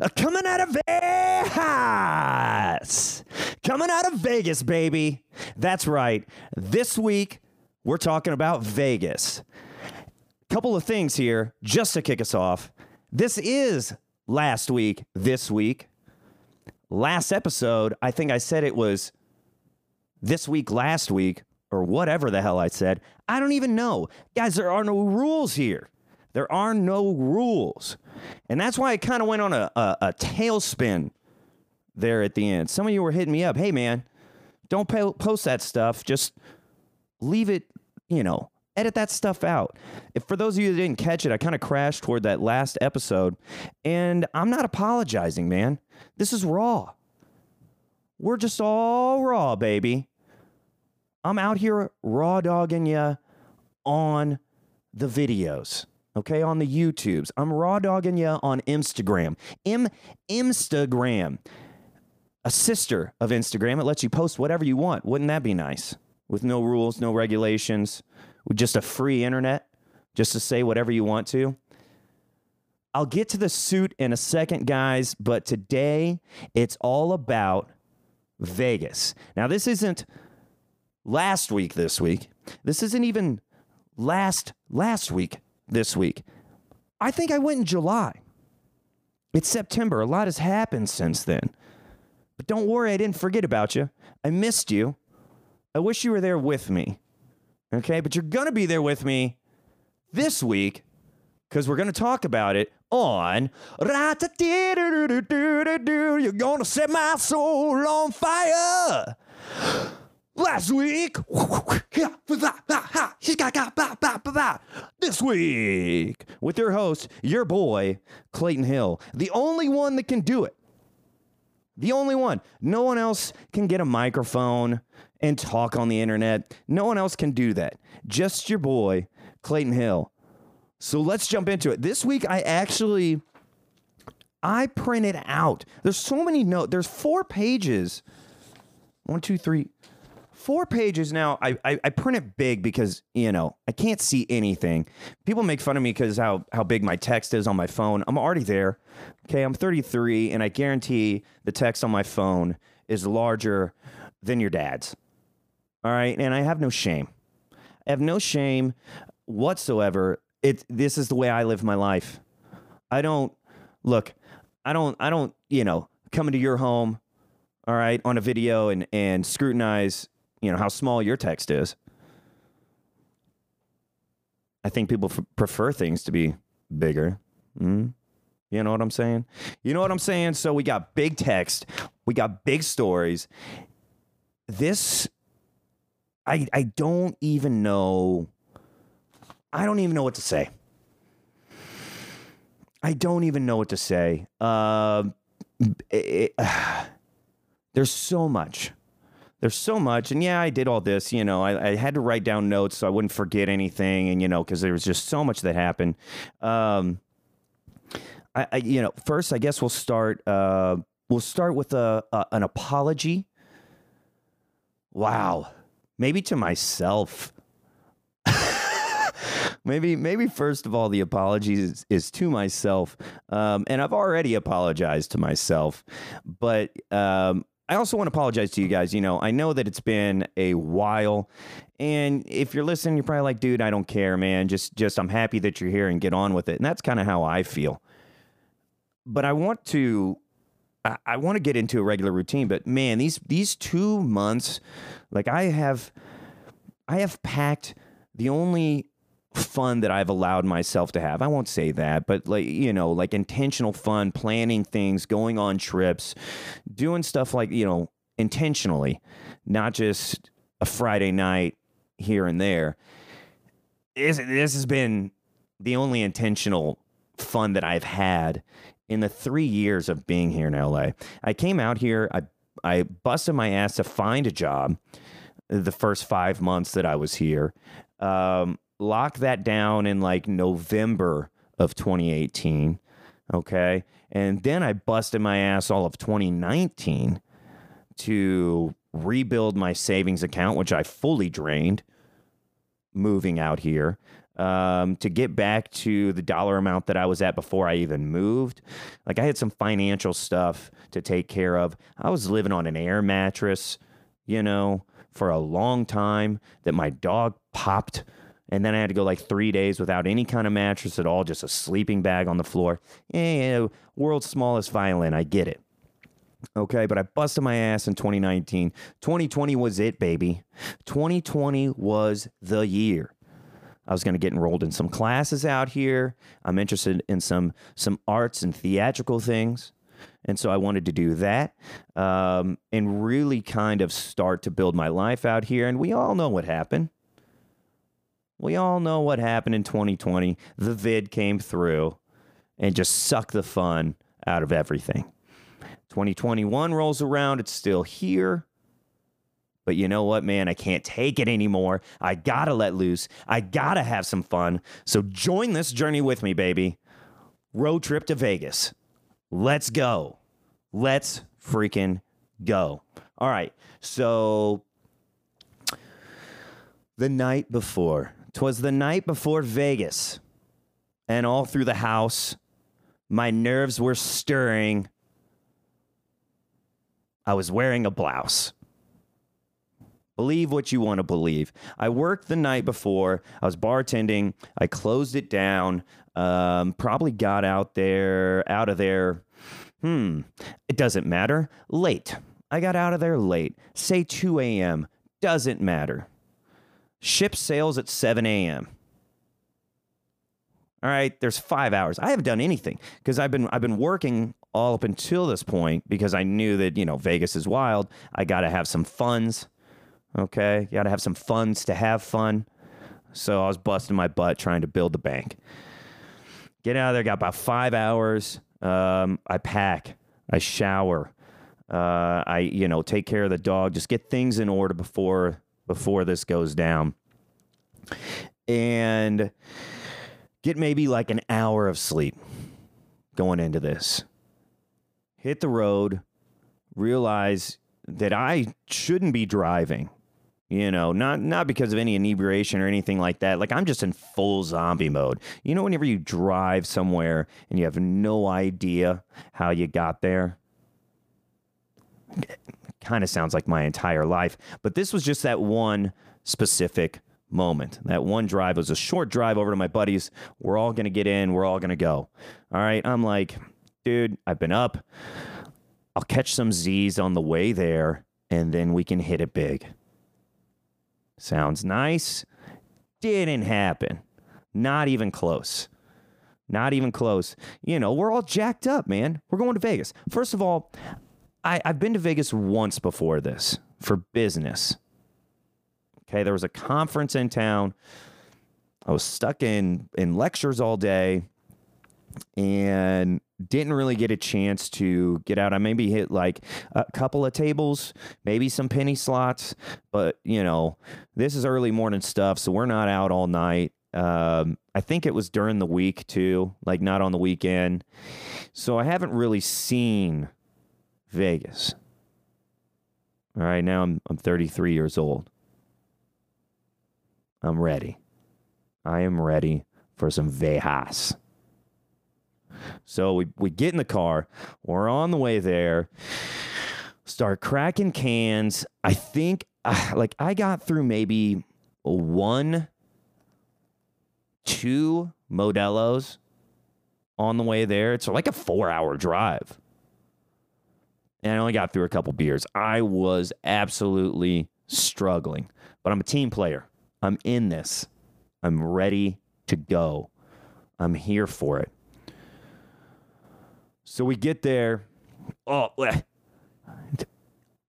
uh, coming out of Vegas. Coming out of Vegas, baby. That's right. This week, we're talking about Vegas. Couple of things here just to kick us off. This is last week, this week. Last episode, I think I said it was this week, last week, or whatever the hell I said. I don't even know. Guys, there are no rules here. There are no rules. And that's why I kind of went on a, a, a, tailspin there at the end. Some of you were hitting me up. Hey, man, don't post that stuff. Just leave it, you know, edit that stuff out. If for those of you that didn't catch it, I kind of crashed toward that last episode, and I'm not apologizing, man. This is raw. We're just all raw, baby. I'm out here raw dogging you on the videos, okay, on the YouTubes. I'm raw dogging you on Instagram. M Instagram, a sister of Instagram. It lets you post whatever you want. Wouldn't that be nice? With no rules, no regulations, with just a free internet, just to say whatever you want to. I'll get to the suit in a second, guys, but today it's all about Vegas. Now, this isn't last week this week. This isn't even last last week this week. I think I went in July. It's September. A lot has happened since then. But don't worry, I didn't forget about you. I missed you. I wish you were there with me. Okay, but you're going to be there with me this week because we're going to talk about it on You're going to set my soul on fire. Last week, this week, with your host, your boy, Clayton Hill, the only one that can do it. The only one. No one else can get a microphone and talk on the internet. No one else can do that. Just your boy, Clayton Hill. So let's jump into it. This week, I actually. I printed out. There's so many notes. There's four pages. One, two, three, four pages now. I, I, I print it big because you know I can't see anything. People make fun of me because how how big my text is on my phone. I'm already there. Okay, I'm 33, and I guarantee the text on my phone is larger than your dad's. All right, and I have no shame. I have no shame whatsoever. It this is the way I live my life. I don't look. I don't. I don't. You know, come into your home all right, on a video and, and scrutinize you know how small your text is. I think people f- prefer things to be bigger. Mm? You know what I'm saying? You know what I'm saying? So we got big text, we got big stories. This, I I don't even know. I don't even know what to say. I don't even know what to say. Uh, it, uh, there's so much there's so much and yeah i did all this you know I, I, had to write down notes so i wouldn't forget anything and you know because there was just so much that happened. Um, I, I, you know first i guess we'll start uh, we'll start with a, a, an apology. Wow. Maybe to myself. Maybe maybe first of all the apology is, is to myself. Um, and i've already apologized to myself but um, I also want to apologize to you guys. You know, I know that it's been a while, and if you're listening, you're probably like, "Dude, I don't care, man. Just, just I'm happy that you're here and get on with it." And that's kind of how I feel. But I want to, I, I want to get into a regular routine. But man, these these two months, like I have, I have packed the only fun that I've allowed myself to have. I won't say that, but like, you know, like intentional fun, planning things, going on trips, doing stuff like, you know, intentionally, not just a Friday night here and there. This, has been the only intentional fun that I've had in the three years of being here in LA. I came out here, I, I busted my ass to find a job the first five months that I was here. Um, lock that down in like November of 2018. Okay. And then I busted my ass all of 2019 to rebuild my savings account, which I fully drained moving out here. um, to get back to the dollar amount that I was at before I even moved. Like I had some financial stuff to take care of. I was living on an air mattress, you know, for a long time that my dog popped. And then I had to go like three days without any kind of mattress at all, just a sleeping bag on the floor. Yeah, world's smallest violin. I get it. Okay, but I busted my ass in 2019. 2020 was it, baby. 2020 was the year. I was going to get enrolled in some classes out here. I'm interested in some some arts and theatrical things, and so I wanted to do that um, and really kind of start to build my life out here. And we all know what happened. We all know what happened in 2020. The vid came through and just sucked the fun out of everything. 2021 rolls around, it's still here. But you know what, man? I can't take it anymore. I gotta let loose. I gotta have some fun. So join this journey with me, baby. Road trip to Vegas. Let's go. Let's freaking go. All right. So the night before, twas the night before Vegas. And all through the house, my nerves were stirring. I was wearing a blouse. Believe what you want to believe. I worked the night before. I was bartending. I closed it down. Um, probably got out there, out of there. Hmm. It doesn't matter. Late. I got out of there late. Say 2 a.m. Doesn't matter. Ship sails at 7 a.m. All right, there's five hours. I haven't done anything because I've been I've been working all up until this point because I knew that you know Vegas is wild. I got to have some funds. Okay. Got to have some funds to have fun. So I was busting my butt trying to build the bank. Get out of there. Got about five hours. Um, I pack. I shower. Uh, I you know take care of the dog. Just get things in order before before this goes down. And get maybe like an hour of sleep going into this. Hit the road. Realize that I shouldn't be driving. You know, not not because of any inebriation or anything like that. Like I'm just in full zombie mode. You know, whenever you drive somewhere and you have no idea how you got there. Kind of sounds like my entire life, but this was just that one specific moment. That one drive was a short drive over to my buddies. We're all going to get in, we're all going to go. All right, I'm like, dude, I've been up. I'll catch some Z's on the way there and then we can hit it big. Sounds nice. Didn't happen. Not even close. Not even close. You know, we're all jacked up, man. We're going to Vegas. First of all, I, I've been to Vegas once before this for business. Okay, there was a conference in town. I was stuck in in lectures all day and didn't really get a chance to get out. I maybe hit like a couple of tables, maybe some penny slots, but you know, this is early morning stuff, so we're not out all night. Um, I think it was during the week too, like not on the weekend. So I haven't really seen Vegas. All right, now I'm I'm 33 years old. I'm ready. I am ready for some Vegas. So we, we get in the car, we're on the way there, start cracking cans. I think, uh, like, I got through maybe one, two Modelo's on the way there. It's like a four hour drive. And I only got through a couple beers. I was absolutely struggling, but I'm a team player. I'm in this. I'm ready to go. I'm here for it. So we get there. Oh,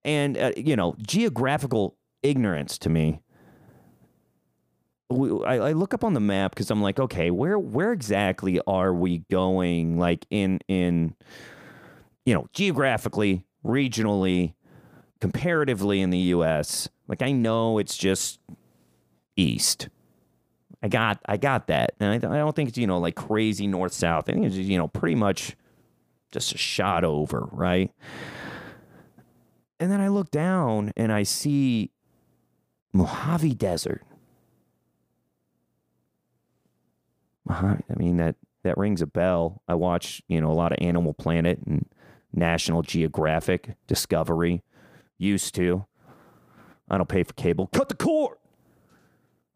and uh, you know, geographical ignorance to me. We, I, I look up on the map because I'm like, okay, where where exactly are we going? Like in in you know, geographically, regionally, comparatively in the U.S. Like I know it's just east. I got I got that, and I, I don't think it's you know like crazy north south. I think it's you know pretty much just a shot over, right? And then I look down and I see Mojave Desert. I mean that that rings a bell. I watch, you know, a lot of Animal Planet and National Geographic, Discovery. Used to. I don't pay for cable. Cut the cord.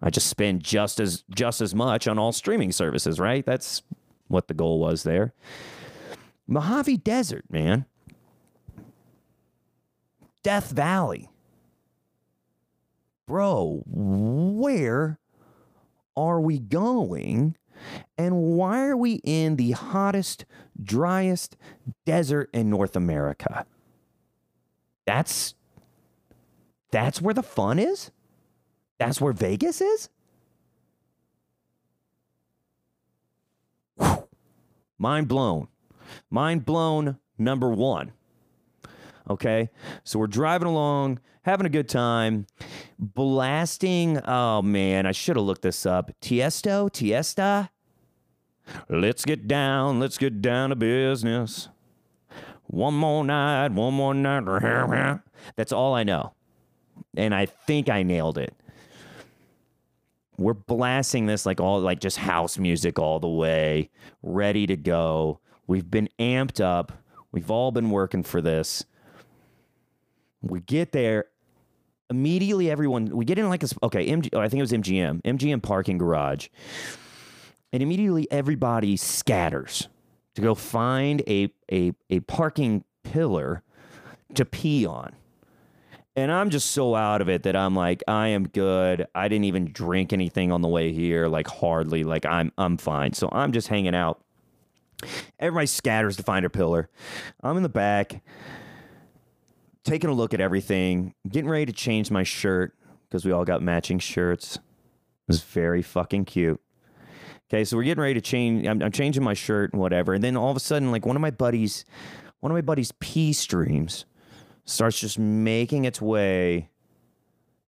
I just spend just as just as much on all streaming services, right? That's what the goal was there. Mojave Desert, man. Death Valley. Bro, where are we going? And why are we in the hottest, driest desert in North America? That's that's where the fun is? That's where Vegas is? Whew. Mind blown. Mind blown number 1. Okay? So we're driving along, having a good time, blasting. Oh man, I should have looked this up. Tiesto, Tiesta. Let's get down, let's get down to business. One more night, one more night. That's all I know. And I think I nailed it. We're blasting this like all like just house music all the way, ready to go. We've been amped up. We've all been working for this. We get there immediately. Everyone we get in like a okay. MG, oh, I think it was MGM, MGM parking garage, and immediately everybody scatters to go find a a a parking pillar to pee on. And I'm just so out of it that I'm like, I am good. I didn't even drink anything on the way here, like hardly. Like I'm I'm fine. So I'm just hanging out. Everybody scatters to find a pillar. I'm in the back, taking a look at everything, getting ready to change my shirt because we all got matching shirts. It was very fucking cute. Okay, so we're getting ready to change. I'm, I'm changing my shirt and whatever, and then all of a sudden, like one of my buddies, one of my buddies' pee streams starts just making its way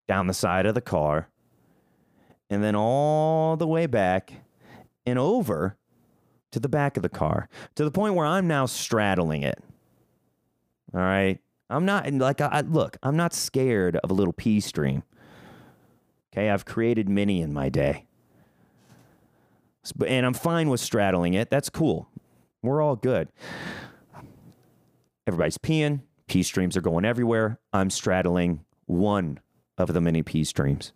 down the side of the car and then all the way back and over to the back of the car to the point where I'm now straddling it. All right. I'm not like I look, I'm not scared of a little pee stream. Okay, I've created many in my day. And I'm fine with straddling it. That's cool. We're all good. Everybody's peeing. Pee streams are going everywhere. I'm straddling one of the many pee streams.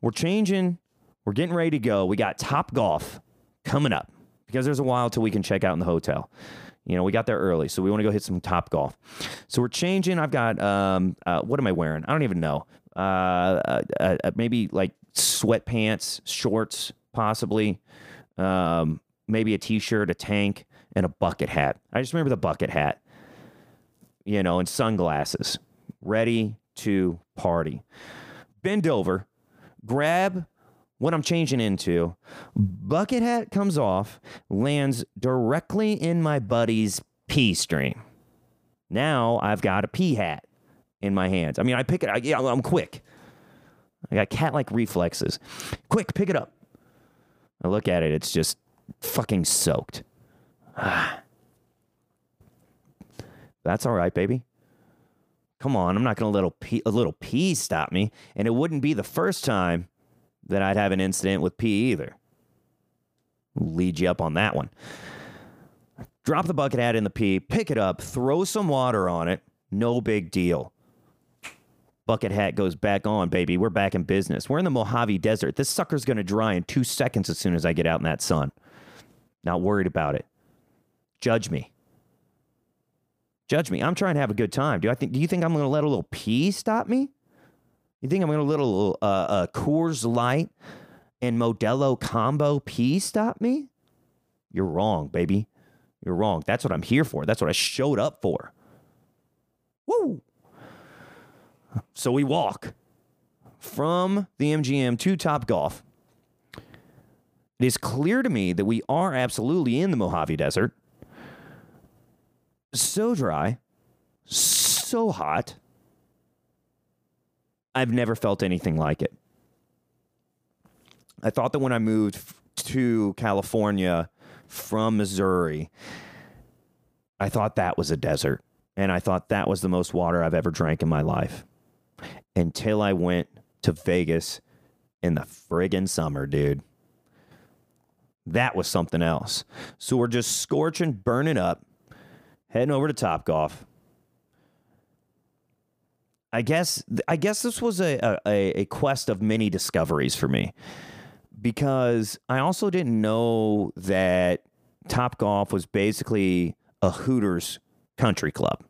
We're changing. We're getting ready to go. We got Top Golf coming up because there's a while till we can check out in the hotel. You know, we got there early, so we want to go hit some Top Golf. So we're changing. I've got um, uh, what am I wearing? I don't even know. Uh, uh, uh maybe like sweatpants, shorts, possibly. Um, maybe a t-shirt, a tank, and a bucket hat. I just remember the bucket hat you know, and sunglasses, ready to party. Bend over, grab what I'm changing into. Bucket hat comes off, lands directly in my buddy's pee stream. Now I've got a pee hat in my hands. I mean, I pick it. I, yeah, I'm quick. I got cat-like reflexes. Quick, pick it up. I look at it. It's just fucking soaked. That's all right, baby. Come on, I'm not to let a, pee, a little pee stop me. And it wouldn't be the first time that I'd have an incident with pee either. lead you up on that one. Drop the bucket hat in the pee, pick it up, throw some water on it. No big deal. Bucket hat goes back on, baby. We're back in business. We're in the Mojave Desert. This sucker's going to dry in two seconds as soon as I get out in that sun. Not worried about it. Judge me. Judge me. I'm trying to have a good time. Do I think? Do you think I'm going to let a little pee stop me? You think I'm going to let a little uh, uh, Coors Light and Modelo combo pee stop me? You're wrong, baby. You're wrong. That's what I'm here for. That's what I showed up for. Woo! So we walk from the MGM to Top Golf. It is clear to me that we are absolutely in the Mojave Desert so dry, so hot. I've never felt anything like it. I thought that when I moved to California from Missouri, I thought that was a desert. And I thought that was the most water I've ever drank in my life until I went to Vegas in the friggin' summer, dude. That was something else. So we're just scorching, burning up, heading over to Topgolf. I guess I guess this was a, a, a quest of many discoveries for me because I also didn't know that Top Golf was basically a Hooters country club.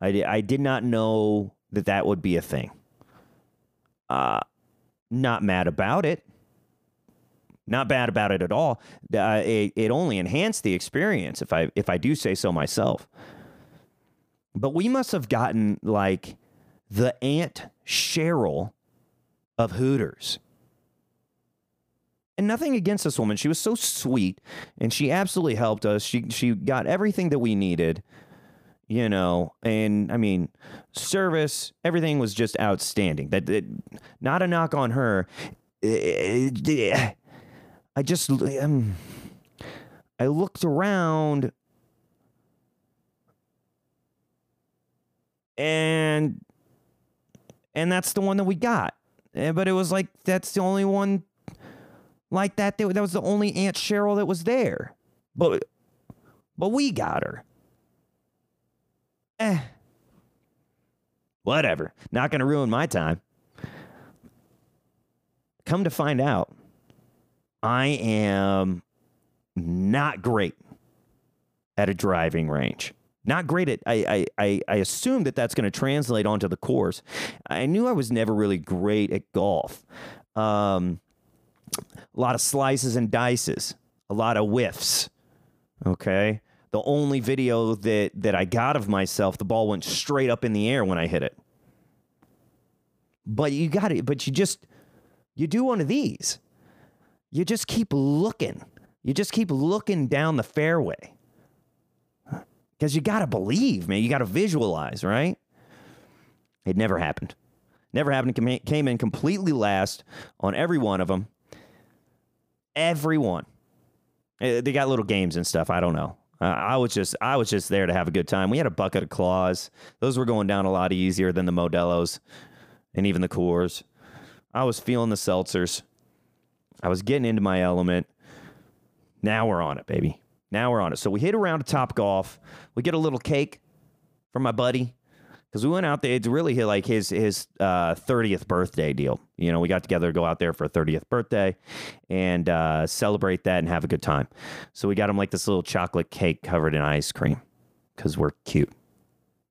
I, I did not know that that would be a thing. Uh, not mad about it. Not bad about it at all. Uh, it, it only enhanced the experience, if I if I do say so myself. But we must have gotten like the Aunt Cheryl of Hooters. And nothing against this woman. She was so sweet and she absolutely helped us. She she got everything that we needed, you know, and I mean, service, everything was just outstanding. That, that not a knock on her. Eh, eh, eh, I just um, I looked around and and that's the one that we got. But it was like that's the only one like that. That was the only Aunt Cheryl that was there. But but we got her. Eh. Whatever. Not to ruin my time. Come to find out, I am not great at a driving range. Not great at. I I I assume that that's going to translate onto the course. I knew I was never really great at golf. Um, a lot of slices and dices, a lot of whiffs. Okay. The only video that that I got of myself, the ball went straight up in the air when I hit it. But you got it. But you just you do one of these. You just keep looking. You just keep looking down the fairway because you got to believe, man. You got to visualize, right? It never happened. Never happened. Came in completely last on every one of them. Everyone. Eh, they got little games and stuff. I don't know. I was just I was just there to have a good time. We had a bucket of claws. Those were going down a lot easier than the Modelo's and even the Coors. I was feeling the seltzers. I was getting into my element. Now we're on it, baby. Now we're on it. So we hit around to Top Golf. We get a little cake from my buddy because we went out there. It's really hit like his his uh, 30th birthday deal. You know, we got together to go out there for a 30th birthday and uh, celebrate that and have a good time. So we got him like this little chocolate cake covered in ice cream because we're cute.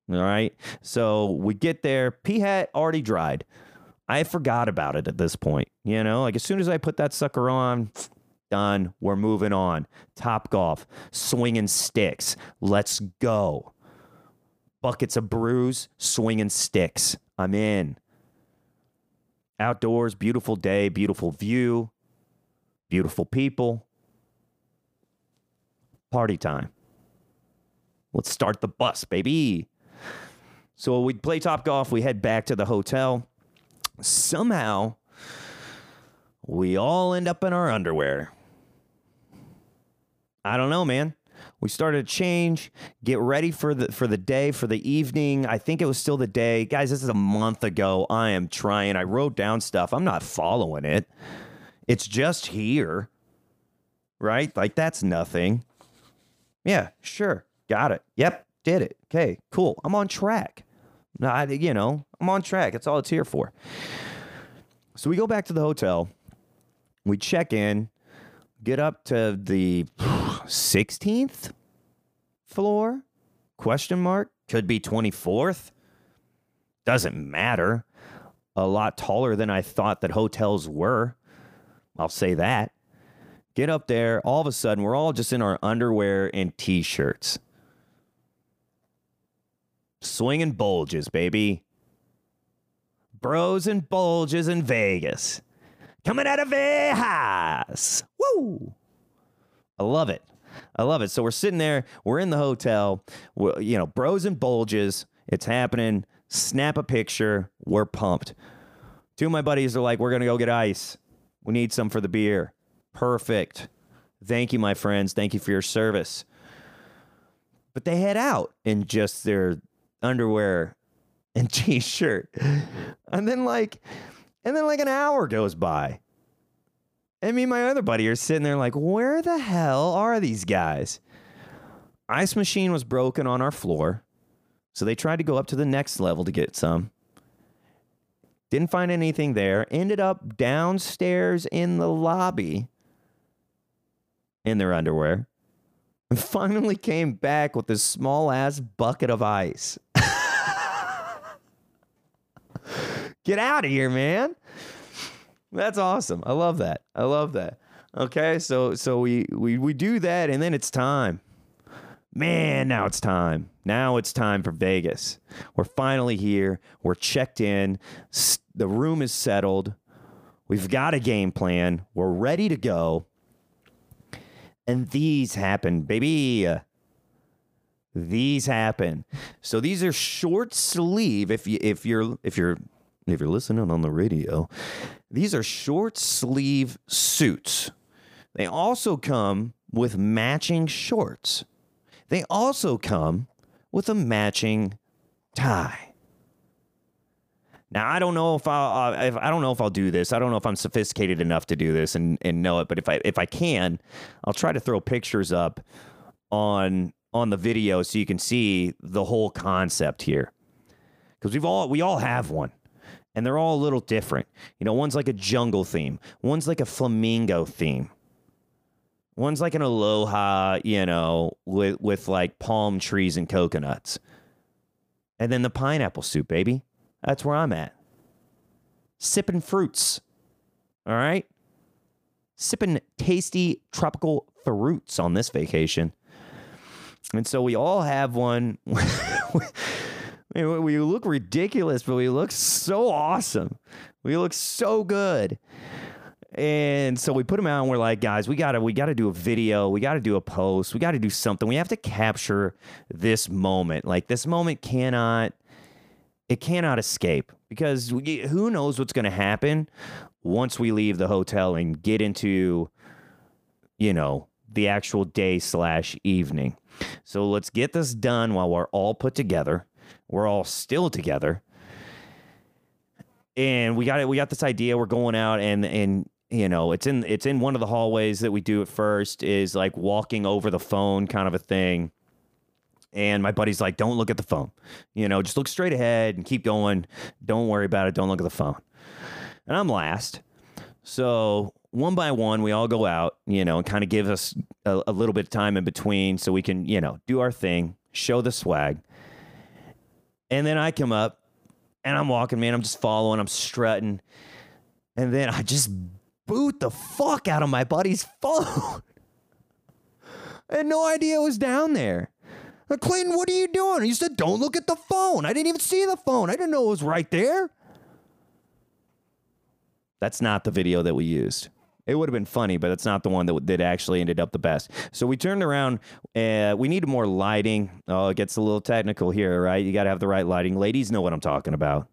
All right. So we get there. P hat already dried. I forgot about it at this point. You know, like as soon as I put that sucker on, Done. We're moving on. Top golf, swinging sticks. Let's go. Buckets of brews, swinging sticks. I'm in. Outdoors, beautiful day, beautiful view, beautiful people. Party time. Let's start the bus, baby. So we play top golf. We head back to the hotel. Somehow, we all end up in our underwear. I don't know, man. We started to change, get ready for the for the day, for the evening. I think it was still the day. Guys, this is a month ago. I am trying. I wrote down stuff. I'm not following it. It's just here. Right? Like that's nothing. Yeah, sure. Got it. Yep, did it. Okay, cool. I'm on track. I, you know, I'm on track. That's all it's here for. So we go back to the hotel. We check in, get up to the 16th floor? Question mark. Could be 24th. Doesn't matter. A lot taller than I thought that hotels were. I'll say that. Get up there. All of a sudden, we're all just in our underwear and t shirts. Swinging bulges, baby. Bros and bulges in Vegas. Coming out of Vegas. Woo! I love it. I love it. So we're sitting there, we're in the hotel, you know, bros and bulges. It's happening. Snap a picture. We're pumped. Two of my buddies are like, we're going to go get ice. We need some for the beer. Perfect. Thank you, my friends. Thank you for your service. But they head out in just their underwear and t-shirt. And then like and then like an hour goes by And me and my other buddy are sitting there like, where the hell are these guys? Ice machine was broken on our floor. So they tried to go up to the next level to get some. Didn't find anything there. Ended up downstairs in the lobby in their underwear. And finally came back with this small ass bucket of ice. Get out of here, man. That's awesome. I love that. I love that. Okay, so so we we we do that and then it's time. Man, now it's time. Now it's time for Vegas. We're finally here. We're checked in. The room is settled. We've got a game plan. We're ready to go. And these happen, baby. These happen. So these are short sleeve if you if you're if you're if you're listening on the radio, these are short sleeve suits. They also come with matching shorts. They also come with a matching tie. Now I don't know if I'll uh, if, I don't know if I'll do this. I don't know if I'm sophisticated enough to do this and, and know it. But if I if I can, I'll try to throw pictures up on on the video so you can see the whole concept here. Because we've all we all have one and they're all a little different. You know, one's like a jungle theme, one's like a flamingo theme. One's like an aloha, you know, with with like palm trees and coconuts. And then the pineapple soup, baby. That's where I'm at. Sipping fruits. All right? Sipping tasty tropical fruits on this vacation. And so we all have one we look ridiculous, but we look so awesome. We look so good. And so we put them out and we're like, guys, we gotta we gotta do a video, we gotta do a post, we gotta do something. We have to capture this moment. Like this moment cannot it cannot escape because we, who knows what's to happen once we leave the hotel and get into you know the actual day slash evening so let's get this done while we're all put together we're all still together. And we got it. We got this idea. We're going out and and you know it's in it's in one of the hallways that we do at first is like walking over the phone kind of a thing. And my buddy's like, "Don't look at the phone. You know, just look straight ahead and keep going. Don't worry about it. Don't look at the phone." And I'm last. So one by one, we all go out, you know, and kind of give us a, a, little bit of time in between so we can, you know, do our thing, show the swag. And then I come up and I'm walking, man. I'm just following, I'm strutting. And then I just boot the fuck out of my buddy's phone. I had no idea it was down there. Like, Clayton, what are you doing? He said, don't look at the phone. I didn't even see the phone. I didn't know it was right there. That's not the video that we used. It would have been funny, but it's not the one that, that actually ended up the best. So we turned around. Uh, we needed more lighting. Oh, it gets a little technical here, right? You got to have the right lighting. Ladies know what I'm talking about.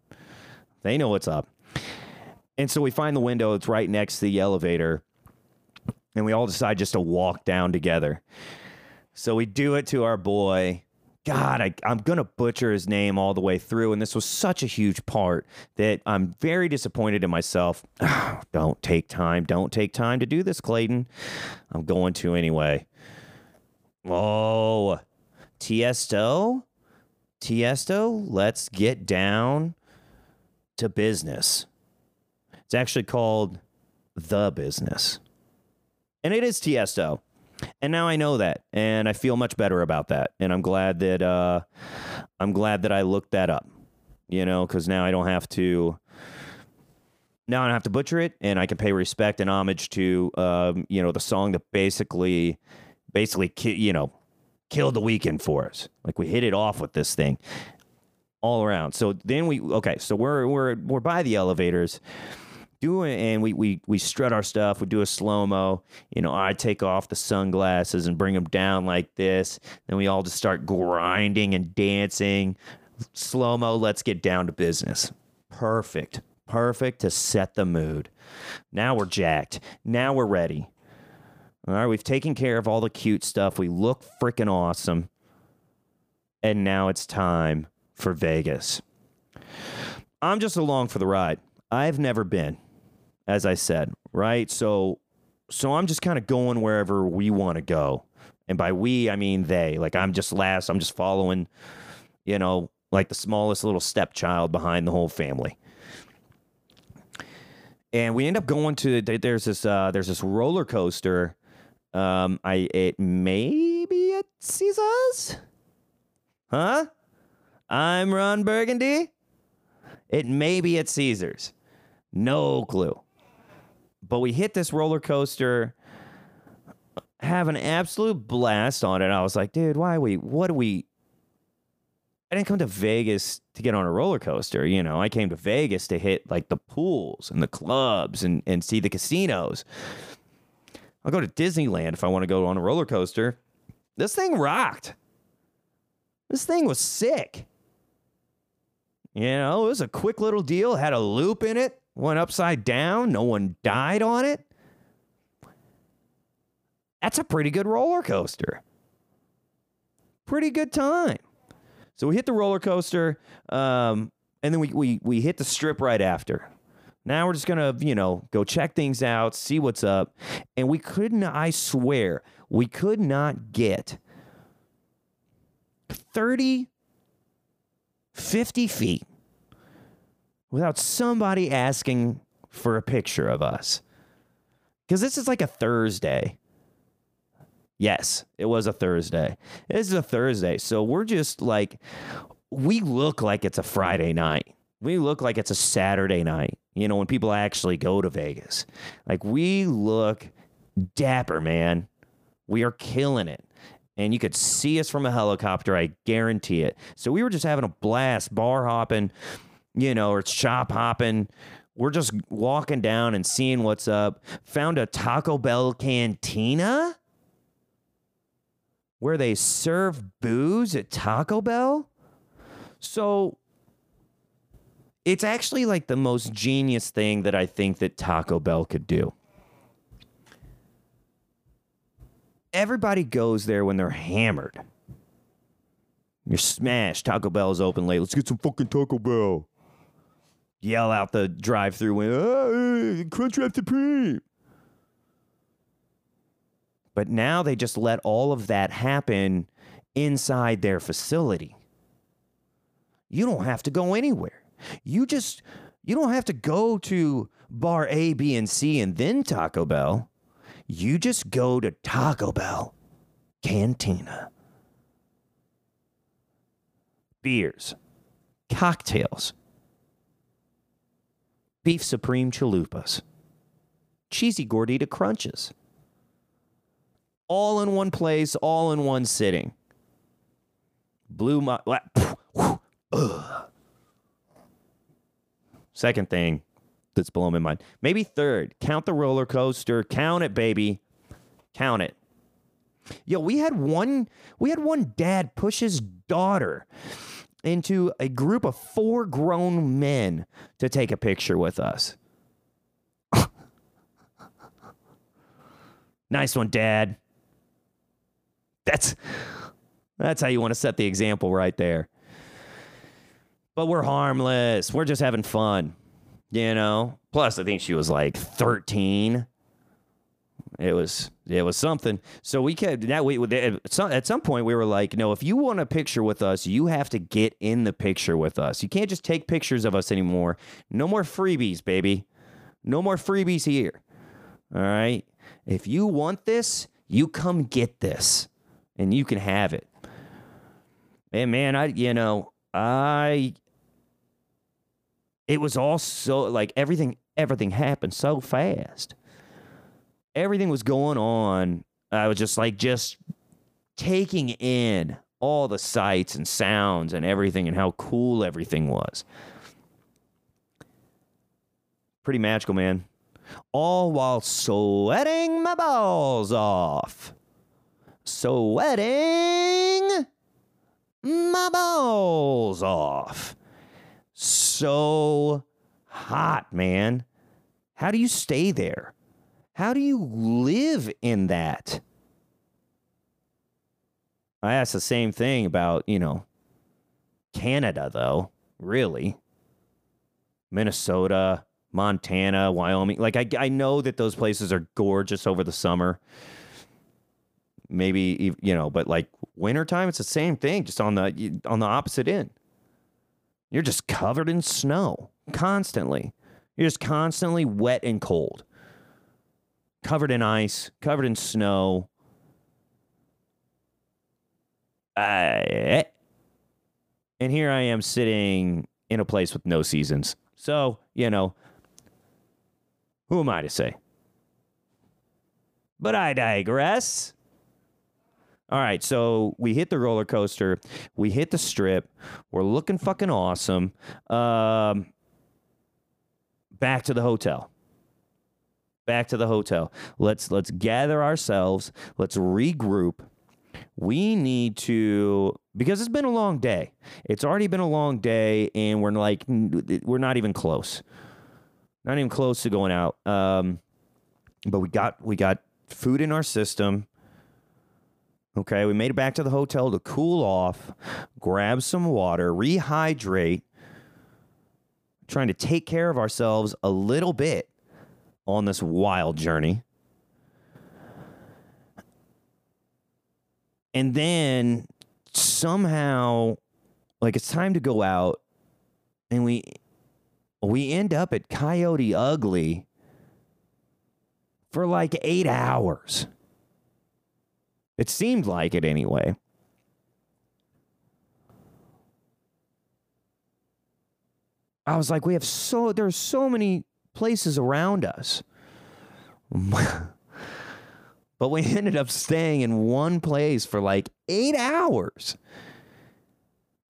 They know what's up. And so we find the window. It's right next to the elevator. And we all decide just to walk down together. So we do it to our boy. God, I, I'm going to butcher his name all the way through. And this was such a huge part that I'm very disappointed in myself. don't take time. Don't take time to do this, Clayton. I'm going to anyway. Oh, Tiesto? Tiesto, let's get down to business. It's actually called The Business. And it is Tiesto. And now I know that, and I feel much better about that. And I'm glad that uh, I'm glad that I looked that up. You know, because now I don't have to. Now I don't have to butcher it, and I can pay respect and homage to, um, you know, the song that basically, basically, ki- you know, killed the weekend for us. Like we hit it off with this thing all around. So then we okay. So we're we're we're by the elevators doing and we we we strut our stuff. We do a slow mo you know i take off the sunglasses and bring them down like this. Then we all just start grinding and dancing. Slow mo let's get down to business. Perfect. Perfect to set the mood. Now we're jacked. Now we're ready. All right we've taken care of all the cute stuff. We look freaking awesome. And now it's time for vegas. I'm just along for the ride. I've never been as I said, right? So so I'm just kind of going wherever we want to go. And by we, I mean they. Like I'm just last, I'm just following, you know, like the smallest little stepchild behind the whole family. And we end up going to there's this uh, there's this roller coaster. Um, I it maybe at Caesars, huh? I'm Ron Burgundy. It may be at Caesars. No clue. But we hit this roller coaster, have an absolute blast on it. I was like, dude, why we, what do we, I didn't come to Vegas to get on a roller coaster. You know, I came to Vegas to hit like the pools and the clubs and, and see the casinos. I'll go to Disneyland if I want to go on a roller coaster. This thing rocked. This thing was sick. You know, it was a quick little deal, had a loop in it, went upside down, no one died on it. That's a pretty good roller coaster. Pretty good time. So we hit the roller coaster, um, and then we, we we hit the strip right after. Now we're just gonna, you know, go check things out, see what's up. And we couldn't, I swear, we could not get 30 50 feet without somebody asking for a picture of us. Because this is like a Thursday. Yes, it was a Thursday. This is a Thursday. So we're just like, we look like it's a Friday night. We look like it's a Saturday night, you know, when people actually go to Vegas. Like, we look dapper, man. We are killing it and you could see us from a helicopter. I guarantee it. So we were just having a blast, bar hopping, you know, or it's shop hopping. We're just walking down and seeing what's up. Found a Taco Bell cantina where they serve booze at Taco Bell. So it's actually like the most genius thing that I think that Taco Bell could do. everybody goes there when they're hammered. You're smashed. Taco Bell's open late. Let's get some fucking Taco Bell. Yell out the drive-through window. Ah, Crunchwrap Supreme. But now they just let all of that happen inside their facility. You don't have to go anywhere. You just you don't have to go to bar A, B, and C and then Taco Bell. You just go to Taco Bell Cantina. Beers, cocktails, beef supreme chalupas, cheesy gordita crunches. All in one place, all in one sitting. Blew my Ugh. Second thing, that's blowing my mind. Maybe third. Count the roller coaster. Count it, baby. Count it. Yo, we had one we had one dad push his daughter into a group of four grown men to take a picture with us. nice one, dad. That's that's how you want to set the example right there. But we're harmless. We're just having fun. You know. Plus, I think she was like 13. It was it was something. So we kept that we at some, at some point we were like, no, if you want a picture with us, you have to get in the picture with us. You can't just take pictures of us anymore. No more freebies, baby. No more freebies here. All right. If you want this, you come get this, and you can have it. And man, I you know I it was all so like everything everything happened so fast everything was going on i was just like just taking in all the sights and sounds and everything and how cool everything was pretty magical man all while sweating my balls off sweating my balls off so hot, man. How do you stay there? How do you live in that? I asked the same thing about, you know, Canada, though, really. Minnesota, Montana, Wyoming. Like I I know that those places are gorgeous over the summer. Maybe you know, but like wintertime, it's the same thing, just on the on the opposite end. You're just covered in snow constantly. You're just constantly wet and cold. Covered in ice, covered in snow. Uh, and here I am sitting in a place with no seasons. So, you know, who am I to say? But I digress. All right, so we hit the roller coaster, we hit the strip, we're looking fucking awesome. Um, back to the hotel. Back to the hotel. Let's let's gather ourselves. Let's regroup. We need to because it's been a long day. It's already been a long day, and we're like we're not even close. Not even close to going out. Um, but we got we got food in our system. Okay, we made it back to the hotel to cool off, grab some water, rehydrate, trying to take care of ourselves a little bit on this wild journey. And then somehow like it's time to go out and we we end up at Coyote Ugly for like 8 hours. It seemed like it anyway. I was like, we have so there's so many places around us. but we ended up staying in one place for like eight hours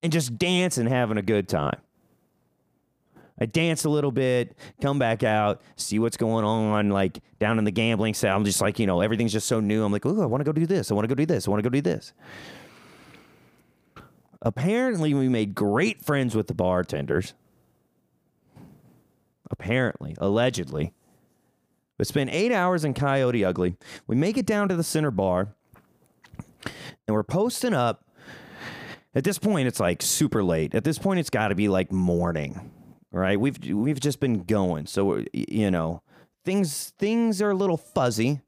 and just dancing, having a good time. I dance a little bit, come back out, see what's going on, like down in the gambling side. I'm just like, you know, everything's just so new. I'm like, I want to go do this. I want to go do this. I want to go do this. Apparently, we made great friends with the bartenders. Apparently, allegedly. But spend eight hours in Coyote Ugly. We make it down to the center bar, and we're posting up. At this point, it's like super late. At this point, it's got to be like morning right? We've we've just been going, so you know things things are a little fuzzy,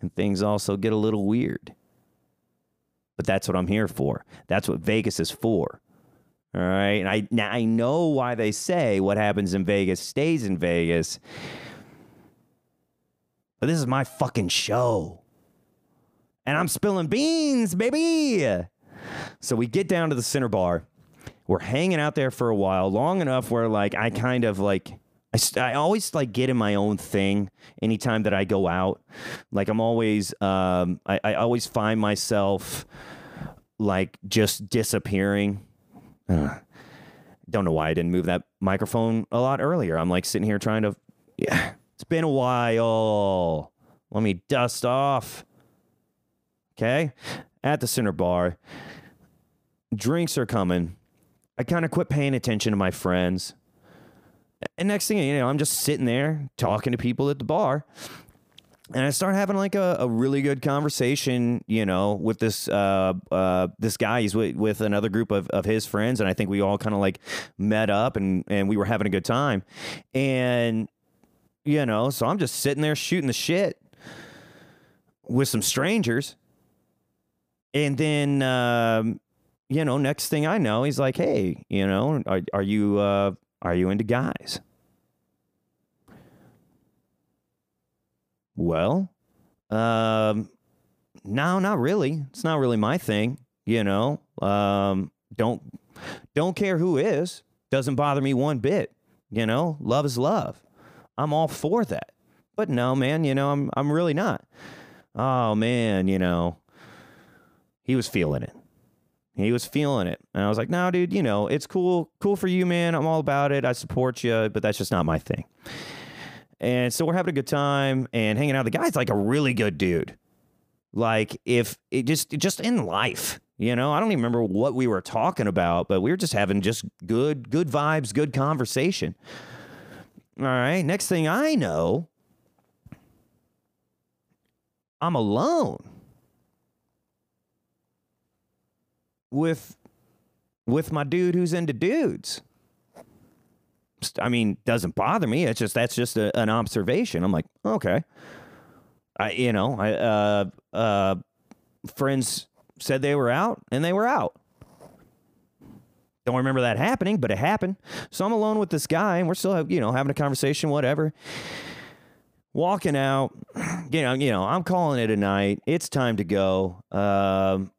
and things also get a little weird. But that's what I'm here for. That's what Vegas is for. All right, and I now I know why they say what happens in Vegas stays in Vegas. But this is my fucking show. And I'm spilling beans, baby. So we get down to the center bar we're hanging out there for a while, long enough where like I kind of like I, st- I always like get in my own thing anytime that I go out. Like I'm always um I, I always find myself like just disappearing. Don't know why I didn't move that microphone a lot earlier. I'm like sitting here trying to yeah, it's been a while. Let me dust off. Okay? At the center bar. Drinks are coming I kind of quit paying attention to my friends. And next thing you know, I'm just sitting there talking to people at the bar. And I start having like a, a really good conversation, you know, with this uh, uh, this guy. He's with, with another group of, of his friends, and I think we all kind of like met up and and we were having a good time. And you know, so I'm just sitting there shooting the shit with some strangers. And then um, you know, next thing I know, he's like, "Hey, you know, are, are you uh, are you into guys?" Well, um, no, not really. It's not really my thing. You know, um, don't don't care who is. Doesn't bother me one bit. You know, love is love. I'm all for that. But no, man, you know, I'm I'm really not. Oh man, you know, he was feeling it. He was feeling it. And I was like, no, dude, you know, it's cool. Cool for you, man. I'm all about it. I support you, but that's just not my thing. And so we're having a good time and hanging out. The guy's like a really good dude. Like if it just just in life, you know, I don't even remember what we were talking about, but we were just having just good good vibes, good conversation. All right, next thing I know, I'm alone. with with my dude who's into dudes. I mean, doesn't bother me. It's just that's just a, an observation. I'm like, okay. I you know, I uh uh friends said they were out and they were out. Don't remember that happening, but it happened. So I'm alone with this guy and we're still you know having a conversation whatever. Walking out, you know, you know, I'm calling it a night. It's time to go. Um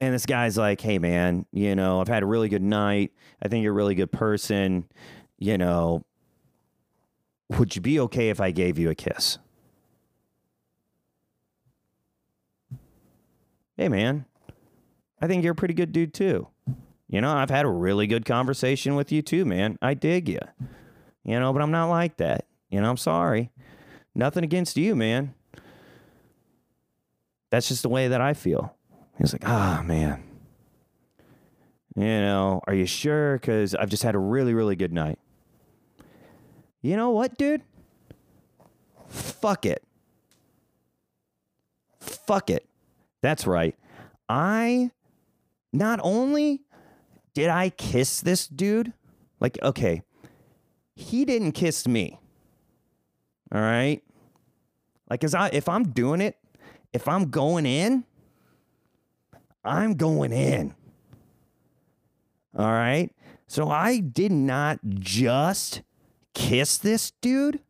and this guy's like, "Hey man, you know, I've had a really good night. I think you're a really good person. You know, would you be okay if I gave you a kiss?" hey man, I think you're a pretty good dude too. You know, I've had a really good conversation with you too, man. I dig you. You know, but I'm not like that. You know, I'm sorry. Nothing against you, man. That's just the way that I feel. He's like, ah, man. You know, are you sure? Because I've just had a really, really good night. You know what, dude? Fuck it. Fuck it. That's right. I not only did I kiss this dude, like, okay, he didn't kiss me. All right. Like, cause I, if I'm doing it, if I'm going in, I'm going in. All right. So I did not just kiss this dude.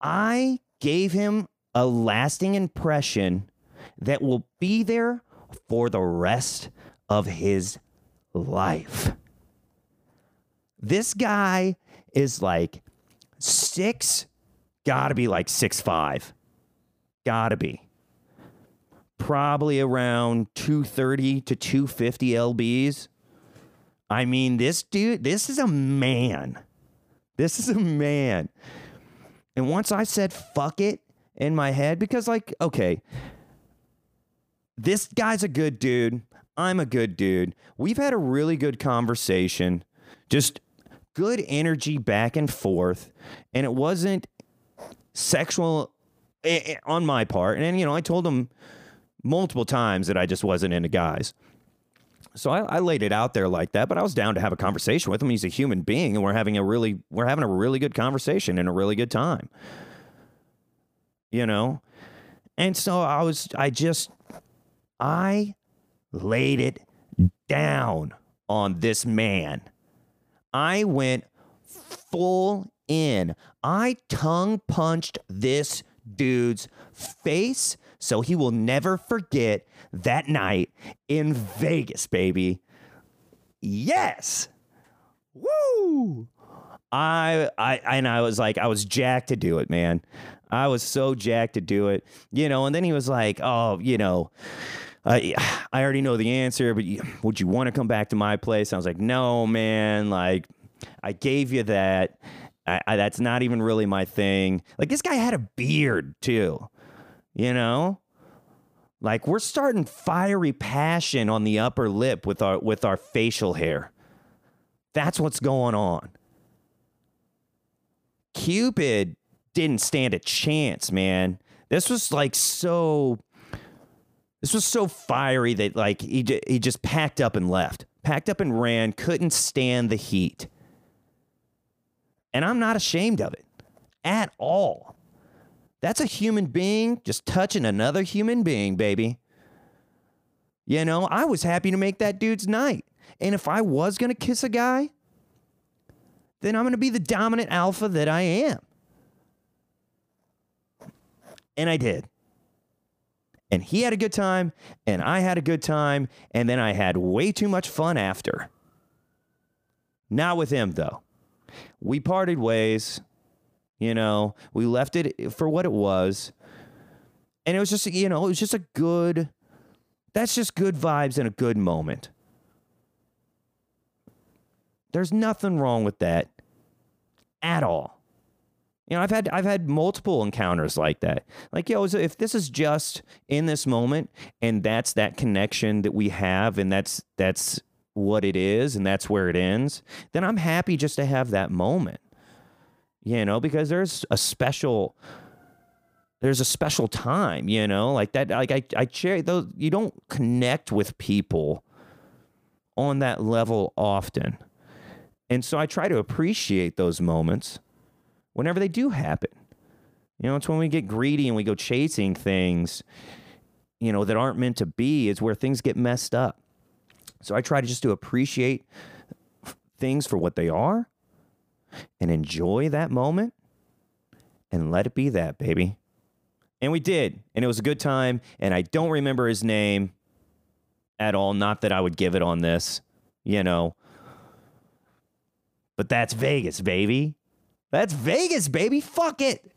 I gave him a lasting impression that will be there for the rest of his life. This guy is like six, gotta be like six five, gotta be. Probably around 230 to 250 lbs. I mean, this dude, this is a man. This is a man. And once I said fuck it, in my head because, like, okay, this guy's a good dude. I'm a good dude. We've had a really good conversation, just good energy back and forth. And it wasn't sexual eh, eh, on my part. And, you know, I told him multiple times that I just wasn't into guys. So I, I, laid it out there like that, but I was down to have a conversation with him. He's a human being, and we're having a really we're having a really good conversation and a really good time you know? And so I was, I just, I laid it down on this man. I went full in. I tongue punched this dude's face so he will never forget that night in Vegas, baby. Yes. Woo! I I and I was like I was jacked to do it, man. I was so jacked to do it, you know. And then he was like, "Oh, you know, I I already know the answer, but you, would you want to come back to my place?" And I was like, "No, man. Like, I gave you that. I, I, that's not even really my thing. Like, this guy had a beard too, you know." Like we're starting fiery passion on the upper lip with our with our facial hair. That's what's going on. Cupid didn't stand a chance, man. This was like so. This was so fiery that like he he just packed up and left, packed up and ran. Couldn't stand the heat, and I'm not ashamed of it at all. That's a human being just touching another human being, baby. You know, I was happy to make that dude's night. And if I was going to kiss a guy, then I'm going to be the dominant alpha that I am. And I did. And he had a good time, and I had a good time, and then I had way too much fun after. Not with him, though. We parted ways. You know, we left it for what it was. And it was just, you know, it was just a good, that's just good vibes and a good moment. There's nothing wrong with that at all. You know, I've had I've had multiple encounters like that. Like, yo, if this is just in this moment and that's that connection that we have and that's that's what it is and that's where it ends, then I'm happy just to have that moment. You know, because there's a special there's a special time, you know, like that like I I share those you don't connect with people on that level often. And so I try to appreciate those moments whenever they do happen. You know, it's when we get greedy and we go chasing things, you know, that aren't meant to be, is where things get messed up. So I try to just to appreciate things for what they are and enjoy that moment and let it be that, baby. And we did. And it was a good time. And I don't remember his name at all. Not that I would give it on this, you know. But that's Vegas, baby. That's Vegas, baby. Fuck it.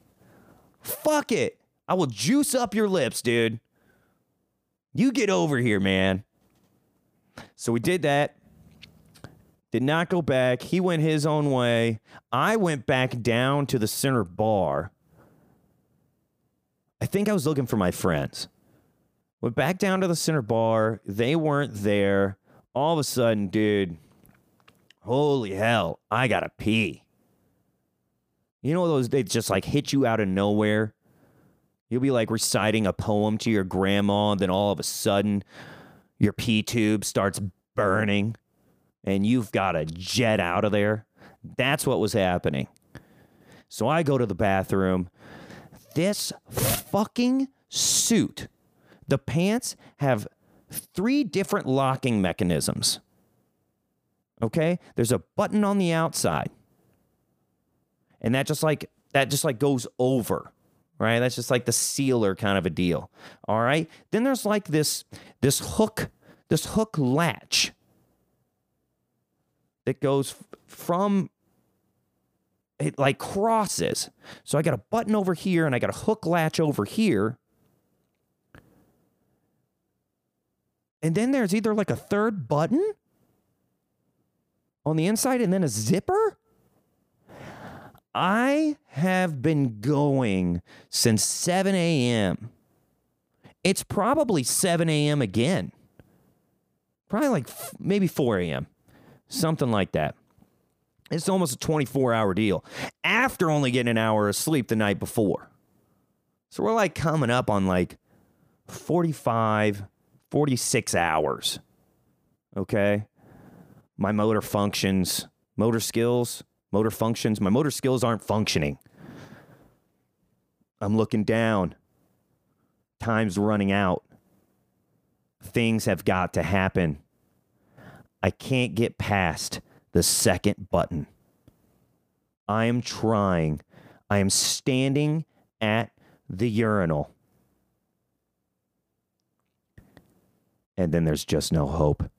Fuck it. I will juice up your lips, dude. You get over here, man. So we did that. Did not go back. He went his own way. I went back down to the center bar. I think I was looking for my friends. Went back down to the center bar. They weren't there. All of a sudden, dude, holy hell, I gotta pee. You know those they just like hit you out of nowhere? You'll be like reciting a poem to your grandma, and then all of a sudden your pee tube starts burning and you've got to jet out of there. That's what was happening. So I go to the bathroom. This fucking suit, the pants have three different locking mechanisms. Okay? There's a button on the outside. And that just like that just like goes over. Right? That's just like the sealer kind of a deal. All right? Then there's like this this hook this hook latch that goes from it like crosses. So I got a button over here and I got a hook latch over here. And then there's either like a third button on the inside and then a zipper. I have been going since 7 a.m. It's probably 7 a.m. again. Probably like f- maybe 4 a.m something like that. It's almost a 24 hour deal after only getting an hour of sleep the night before. So we're like coming up on like 45, 46 hours. Okay. My motor functions, motor skills, motor functions. My motor skills aren't functioning. I'm looking down. Time's running out. Things have got to happen. I can't get past the second button. I am trying. I am standing at the urinal. And then there's just no hope.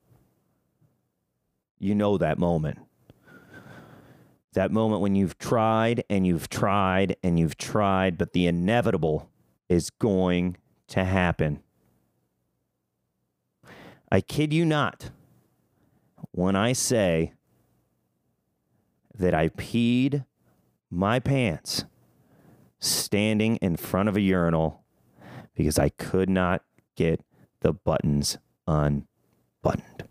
You know that moment. That moment when you've tried and you've tried and you've tried, but the inevitable is going to happen. I kid you not when I say that I peed my pants standing in front of a urinal because I could not get the buttons unbuttoned.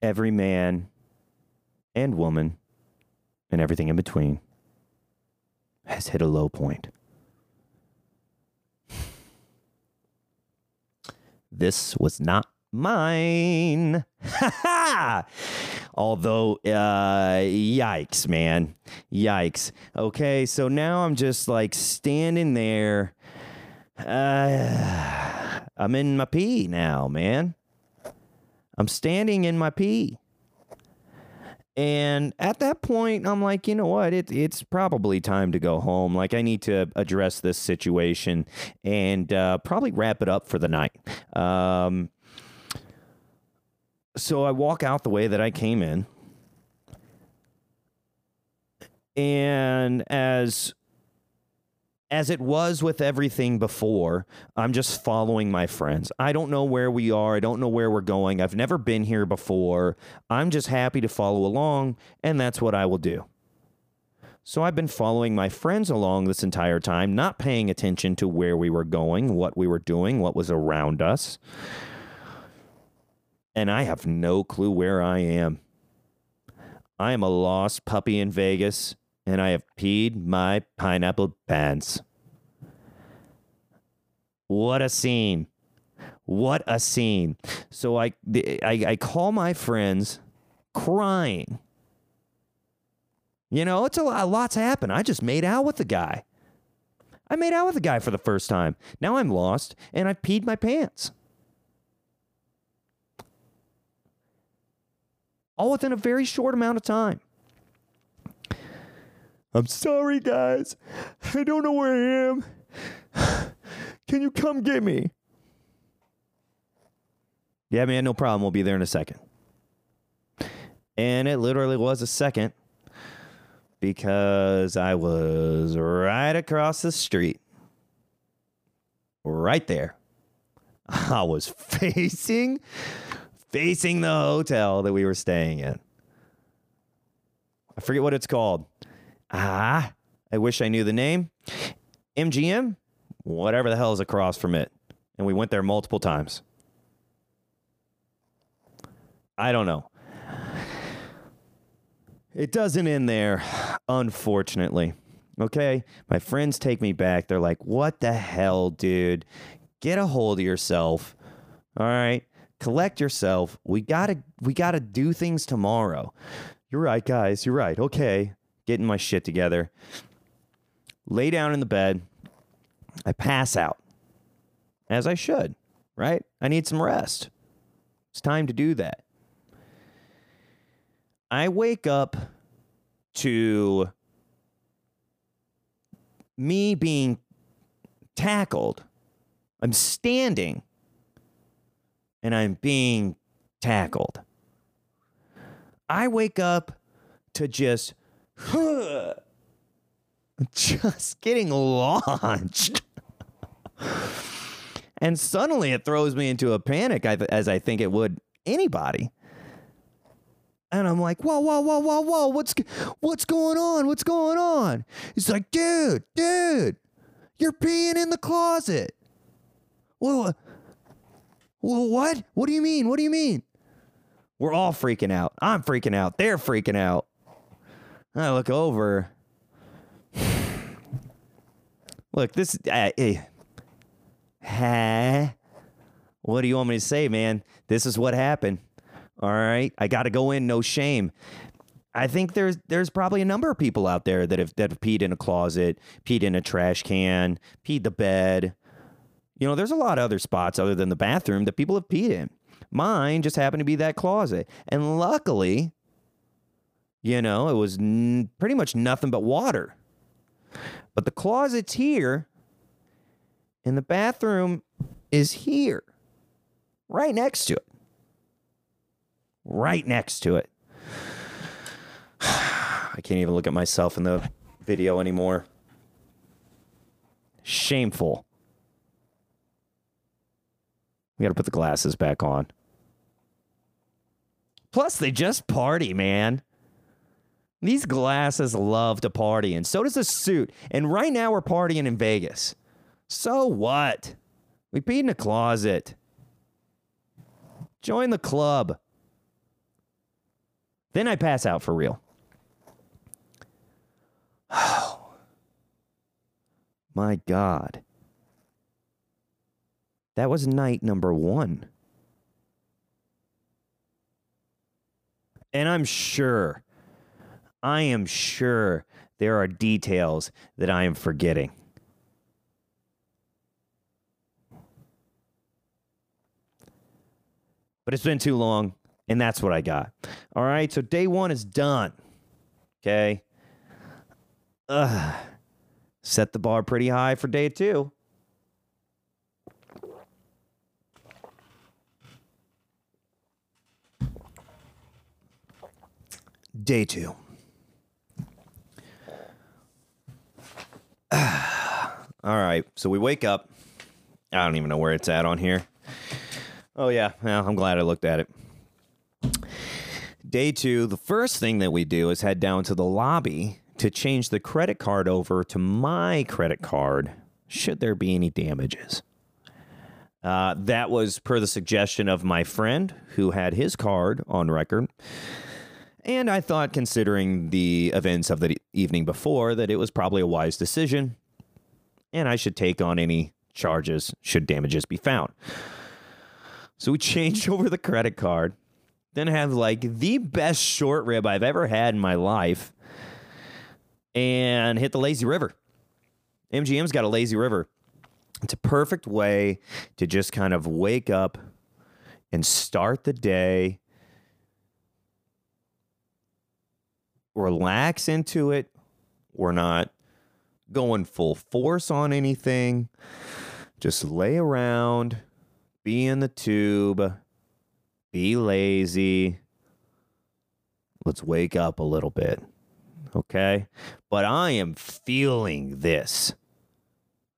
Every man and woman and everything in between has hit a low point. This was not mine. Although, uh, yikes, man. Yikes. Okay, so now I'm just like standing there. Uh, I'm in my pee now, man. I'm standing in my pee. And at that point, I'm like, you know what? It, it's probably time to go home. Like, I need to address this situation and uh, probably wrap it up for the night. Um, so I walk out the way that I came in. And as as it was with everything before, I'm just following my friends. I don't know where we are. I don't know where we're going. I've never been here before. I'm just happy to follow along, and that's what I will do. So I've been following my friends along this entire time, not paying attention to where we were going, what we were doing, what was around us. And I have no clue where I am. I am a lost puppy in Vegas and I have peed my pineapple pants. What a scene. What a scene. So I, I, I call my friends crying. You know, it's a lot, a lot's happened. I just made out with the guy. I made out with the guy for the first time. Now I'm lost and I've peed my pants. All within a very short amount of time. I'm sorry, guys. I don't know where I am. Can you come get me? Yeah, man, no problem. We'll be there in a second. And it literally was a second because I was right across the street. Right there. I was facing facing the hotel that we were staying in. I forget what it's called. Ah, I wish I knew the name. MGM, whatever the hell is across from it. And we went there multiple times. I don't know. It doesn't end there, unfortunately. Okay? My friends take me back. They're like, what the hell, dude? Get a hold of yourself. All right? Collect yourself. We gotta we gotta do things tomorrow. You're right, guys. You're right. Okay. Getting my shit together. Lay down in the bed. I pass out. As I should, right? I need some rest. It's time to do that. I wake up to me being tackled. I'm standing and I'm being tackled. I wake up to just, just getting launched. and suddenly it throws me into a panic, as I think it would anybody. And I'm like, whoa, whoa, whoa, whoa, whoa, what's what's going on? What's going on? He's like, dude, dude, you're peeing in the closet. Well, uh, well, what? What do you mean? What do you mean? We're all freaking out. I'm freaking out. They're freaking out. I look over. look, this. Uh. Huh? What do you want me to say, man? This is what happened. All right, I got to go in, no shame. I think there's there's probably a number of people out there that have that have peed in a closet, peed in a trash can, peed the bed. You know, there's a lot of other spots other than the bathroom that people have peed in. Mine just happened to be that closet, and luckily, you know, it was n- pretty much nothing but water. But the closet's here, and the bathroom is here, right next to it right next to it. I can't even look at myself in the video anymore. Shameful. We got to put the glasses back on. Plus, they just party, man. These glasses love to party, and so does the suit. And right now, we're partying in Vegas. So what? We peed in a closet. Join the club. Then I pass out for real. Oh, my God. That was night number one. And I'm sure, I am sure there are details that I am forgetting. But it's been too long. And that's what I got. All right. So day one is done. Okay. Ugh. Set the bar pretty high for day two. Day two. All right. So we wake up. I don't even know where it's at on here. Oh, yeah. Well, I'm glad I looked at it. Day two, the first thing that we do is head down to the lobby to change the credit card over to my credit card, should there be any damages. Uh, that was per the suggestion of my friend who had his card on record. And I thought, considering the events of the evening before, that it was probably a wise decision and I should take on any charges should damages be found. So we changed over the credit card. Then have like the best short rib I've ever had in my life and hit the lazy river. MGM's got a lazy river. It's a perfect way to just kind of wake up and start the day, relax into it. We're not going full force on anything. Just lay around, be in the tube, be lazy. Let's wake up a little bit. Okay. But I am feeling this.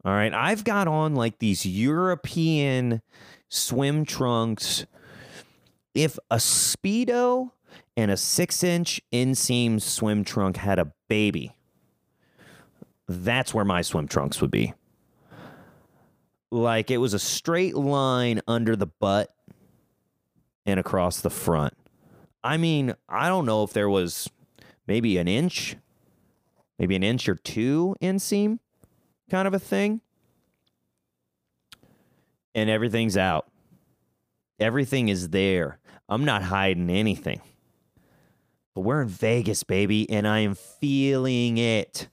All right. I've got on like these European swim trunks. If a Speedo and a six inch inseam swim trunk had a baby, that's where my swim trunks would be. Like it was a straight line under the butt and across the front. I mean, I don't know if there was maybe an inch, maybe an inch or two inseam kind of a thing. And everything's out. Everything is there. I'm not hiding anything. But we're in Vegas, baby, and I am feeling it.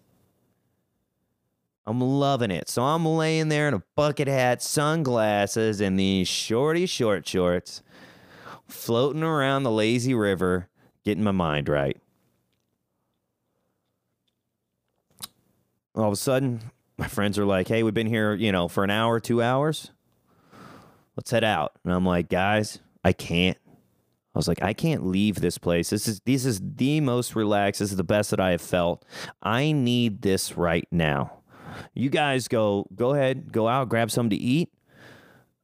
I'm loving it. So I'm laying there in a bucket hat, sunglasses, and these shorty short shorts, floating around the lazy river, getting my mind right. All of a sudden, my friends are like, hey, we've been here, you know, for an hour, two hours. Let's head out. And I'm like, guys, I can't. I was like, I can't leave this place. This is this is the most relaxed. This is the best that I have felt. I need this right now. You guys go go ahead, go out, grab something to eat.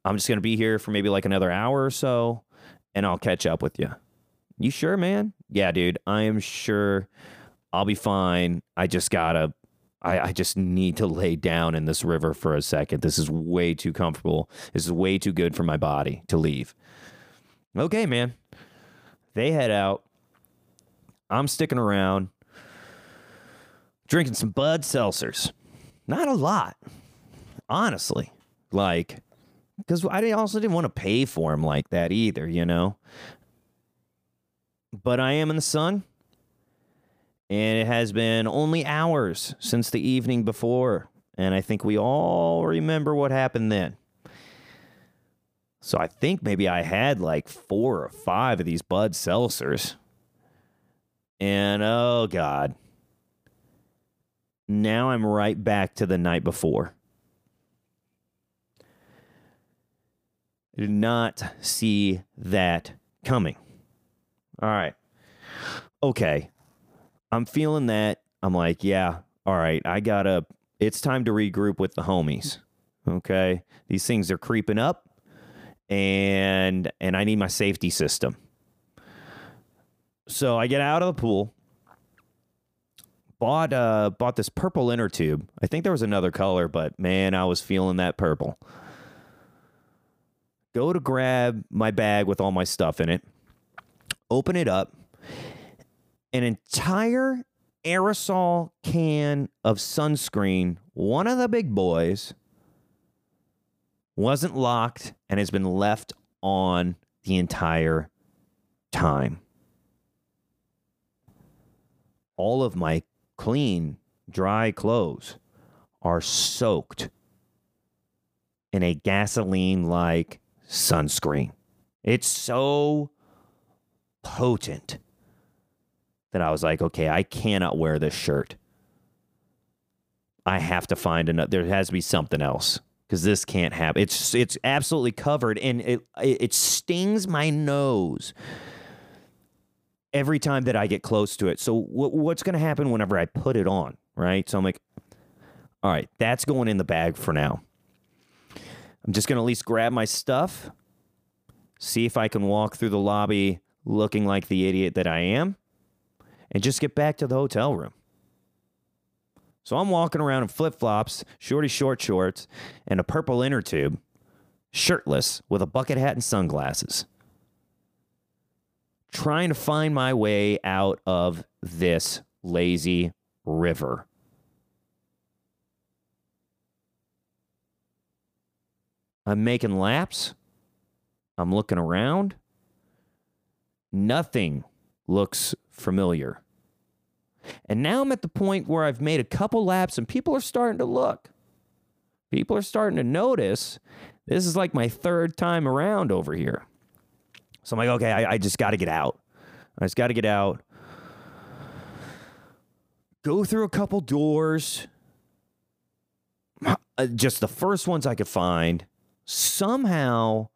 I'm just gonna be here for maybe like another hour or so, and I'll catch up with you. You sure, man? Yeah, dude. I am sure I'll be fine. I just gotta I, I just need to lay down in this river for a second. This is way too comfortable. This is way too good for my body to leave. Okay, man. They head out. I'm sticking around, drinking some Bud Seltzers. Not a lot, honestly. Like, because I also didn't want to pay for them like that either, you know? But I am in the sun and it has been only hours since the evening before. And I think we all remember what happened then. So I think maybe I had like four or five of these Bud Seltzers. And oh, God. Now I'm right back to the night before. I did not see that coming. All right. Okay. I'm feeling that. I'm like, yeah, all right, I gotta, it's time to regroup with the homies. Okay. These things are creeping up and, and I need my safety system. So I get out of the pool, bought, uh, bought this purple inner tube. I think there was another color, but man, I was feeling that purple. Go to grab my bag with all my stuff in it, open it up an entire aerosol can of sunscreen, one of the big boys, wasn't locked and has been left on the entire time. All of my clean, dry clothes are soaked in a gasoline like sunscreen. It's so potent that I was like, okay, I cannot wear this shirt. I have to find another. There has to be something else because this can't happen. It's it's absolutely covered, and it it stings my nose every time that I get close to it. So what, what's going to happen whenever I put it on? Right. So I'm like, all right, that's going in the bag for now. I'm just going to at least grab my stuff, see if I can walk through the lobby looking like the idiot that I am and just get back to the hotel room. So I'm walking around in flip flops, shorty short shorts, and a purple inner tube, shirtless with a bucket hat and sunglasses, trying to find my way out of this lazy river. I'm making laps. I'm looking around. Nothing looks familiar. And now I'm at the point where I've made a couple laps and people are starting to look. People are starting to notice. This is like my third time around over here. So I'm like, okay, I, I just got to get out. I just got to get out. Go through a couple doors. Uh, just the first ones I could find. Somehow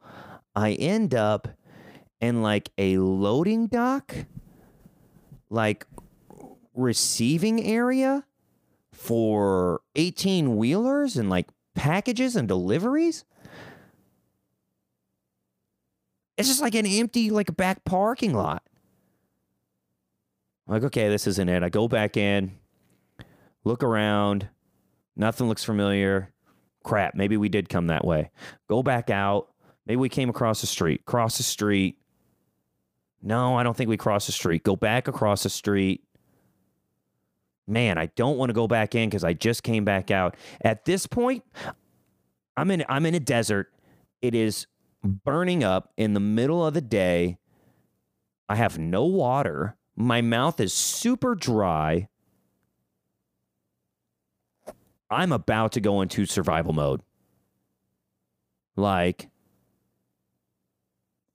I end up in like a loading dock, like receiving area for 18 wheelers and like packages and deliveries. It's just like an empty, like a back parking lot. I'm like, okay, this isn't it. I go back in, look around, nothing looks familiar. Crap, maybe we did come that way. Go back out. Maybe we came across the street. Cross the street. No, I don't think we crossed the street. Go back across the street. Man, I don't want to go back in because I just came back out. At this point, I'm in I'm in a desert. It is burning up in the middle of the day. I have no water. My mouth is super dry. I'm about to go into survival mode. Like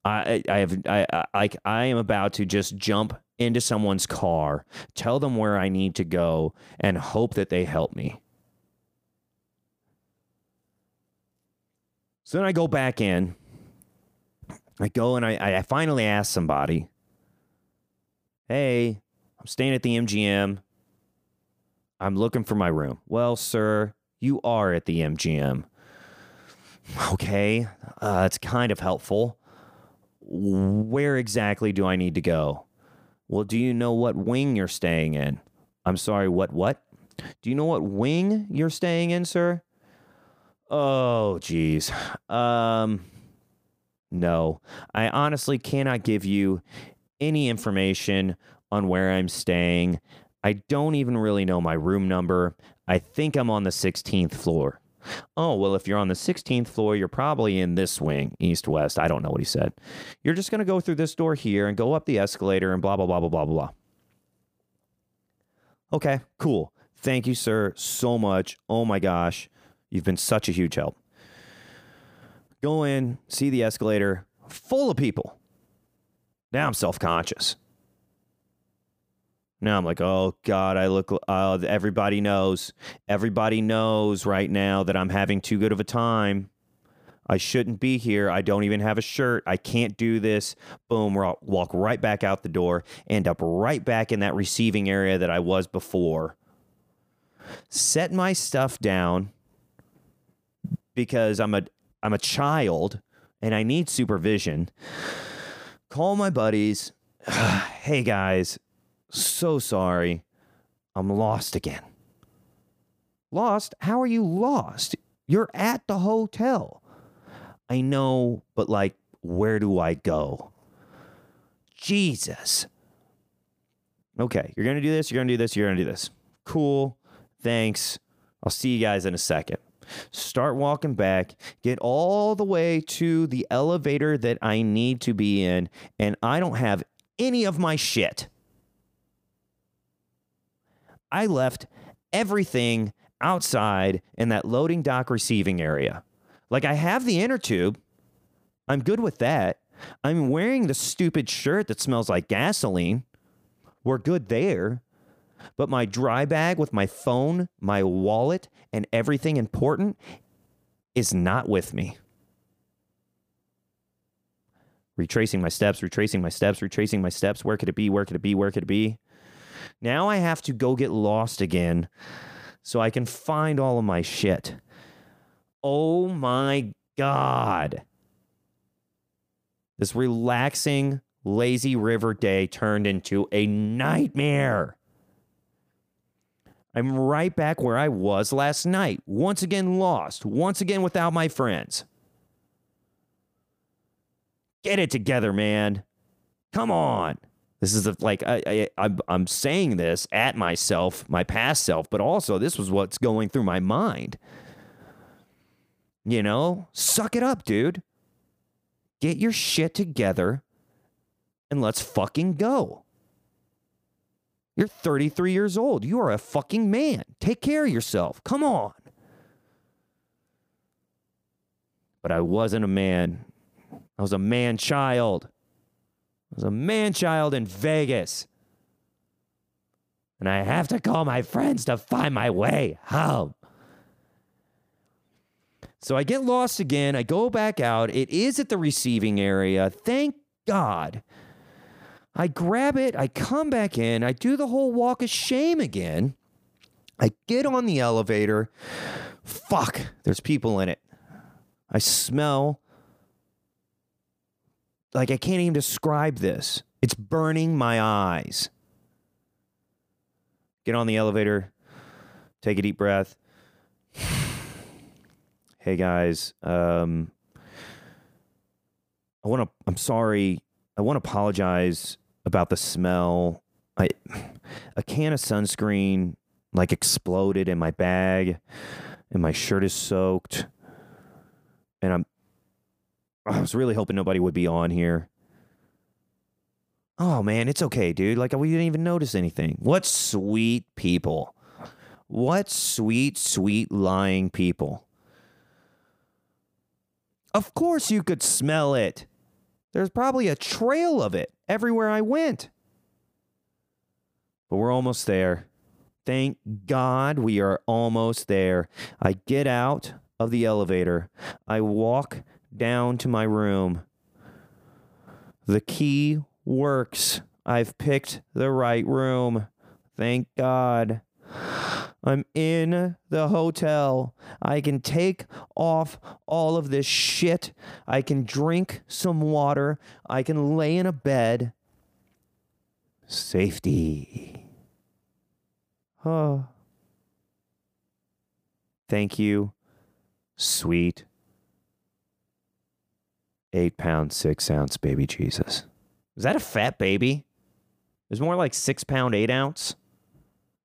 I I have I I I am about to just jump into someone's car, tell them where I need to go and hope that they help me. So then I go back in. I go and I, I finally ask somebody, Hey, I'm staying at the MGM. I'm looking for my room. Well, sir, you are at the MGM. Okay, uh, it's kind of helpful. Where exactly do I need to go? Well, do you know what wing you're staying in? I'm sorry, what, what? Do you know what wing you're staying in, sir? Oh, geez. Um, no, I honestly cannot give you any information on where I'm staying. I don't even really know my room number. I think I'm on the 16th floor. Oh, well, if you're on the 16th floor, you're probably in this wing, east west. I don't know what he said. You're just going to go through this door here and go up the escalator and blah, blah, blah, blah, blah, blah. Okay, cool. Thank you, sir, so much. Oh my gosh. You've been such a huge help. Go in, see the escalator full of people. Now I'm self conscious. Now I'm like, oh God, I look, uh, everybody knows. Everybody knows right now that I'm having too good of a time. I shouldn't be here. I don't even have a shirt. I can't do this. Boom, walk right back out the door, end up right back in that receiving area that I was before. Set my stuff down because I'm a I'm a child and I need supervision. Call my buddies. hey guys, so sorry. I'm lost again. Lost? How are you lost? You're at the hotel. I know, but like, where do I go? Jesus. Okay, you're going to do this, you're going to do this, you're going to do this. Cool. Thanks. I'll see you guys in a second. Start walking back, get all the way to the elevator that I need to be in, and I don't have any of my shit. I left everything outside in that loading dock receiving area. Like I have the inner tube. I'm good with that. I'm wearing the stupid shirt that smells like gasoline. We're good there. But my dry bag with my phone, my wallet, and everything important is not with me. Retracing my steps, retracing my steps, retracing my steps. Where could it be? Where could it be? Where could it be? Now I have to go get lost again so I can find all of my shit. Oh my God. This relaxing, lazy river day turned into a nightmare. I'm right back where I was last night, once again lost, once again without my friends. Get it together, man. Come on. This is like I, I I'm saying this at myself, my past self, but also this was what's going through my mind. You know, suck it up, dude. Get your shit together and let's fucking go. You're 33 years old. You are a fucking man. Take care of yourself. Come on. But I wasn't a man. I was a man child. Was a man child in Vegas. And I have to call my friends to find my way home. So I get lost again. I go back out. It is at the receiving area. Thank God. I grab it. I come back in. I do the whole walk of shame again. I get on the elevator. Fuck, there's people in it. I smell like I can't even describe this. It's burning my eyes. Get on the elevator. Take a deep breath hey guys, um, I want to, I'm sorry. I want to apologize about the smell. I, a can of sunscreen like exploded in my bag and my shirt is soaked. And I'm, I was really hoping nobody would be on here. Oh man, it's okay, dude. Like we didn't even notice anything. What sweet people. What sweet, sweet lying people. Of course you could smell it. There's probably a trail of it everywhere I went. But we're almost there. Thank God we are almost there. I get out of the elevator. I walk down to my room. The key works. I've picked the right room. Thank God. I'm in the hotel. I can take off all of this shit. I can drink some water. I can lay in a bed. Safety. Oh. Thank you, sweet eight pound, six ounce baby Jesus. Is that a fat baby? It's more like six pound, eight ounce.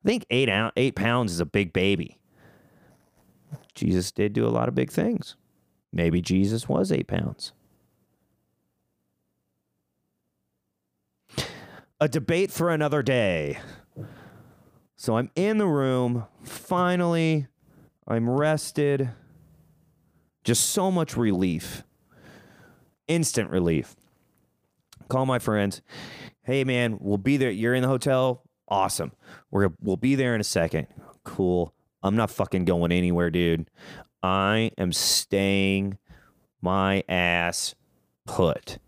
I think eight out eight pounds is a big baby. Jesus did do a lot of big things. Maybe Jesus was eight pounds. A debate for another day. So I'm in the room. Finally, I'm rested. Just so much relief. Instant relief. Call my friends. Hey, man, we'll be there. You're in the hotel. Awesome. We're we'll be there in a second. Cool. I'm not fucking going anywhere, dude. I am staying my ass put.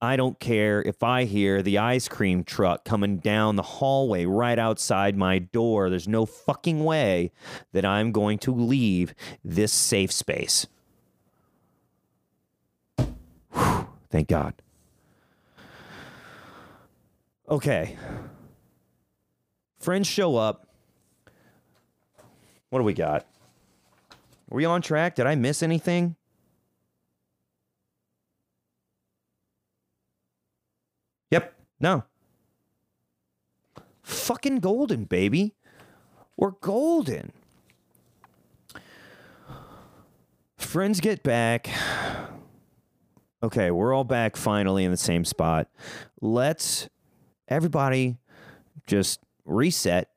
I don't care if I hear the ice cream truck coming down the hallway right outside my door. There's no fucking way that I'm going to leave this safe space. Whew, thank God. Okay. Friends show up. What do we got? Are we on track? Did I miss anything? Yep. No. Fucking golden, baby. We're golden. Friends get back. Okay, we're all back finally in the same spot. Let's everybody just reset.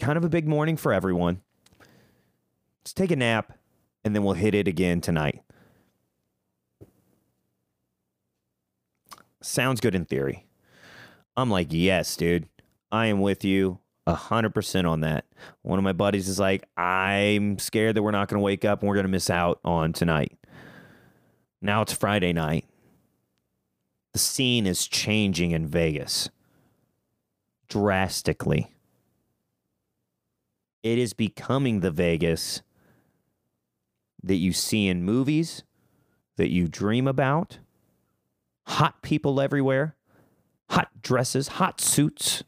Kind of a big morning for everyone. Let's take a nap and then we'll hit it again tonight. Sounds good in theory. I'm like, yes, dude. I am with you 100% on that. One of my buddies is like, I'm scared that we're not going to wake up and we're going to miss out on tonight. Now it's Friday night the scene is changing in Vegas drastically. It is becoming the Vegas that you see in movies, that you dream about. Hot people everywhere, hot dresses, hot suits.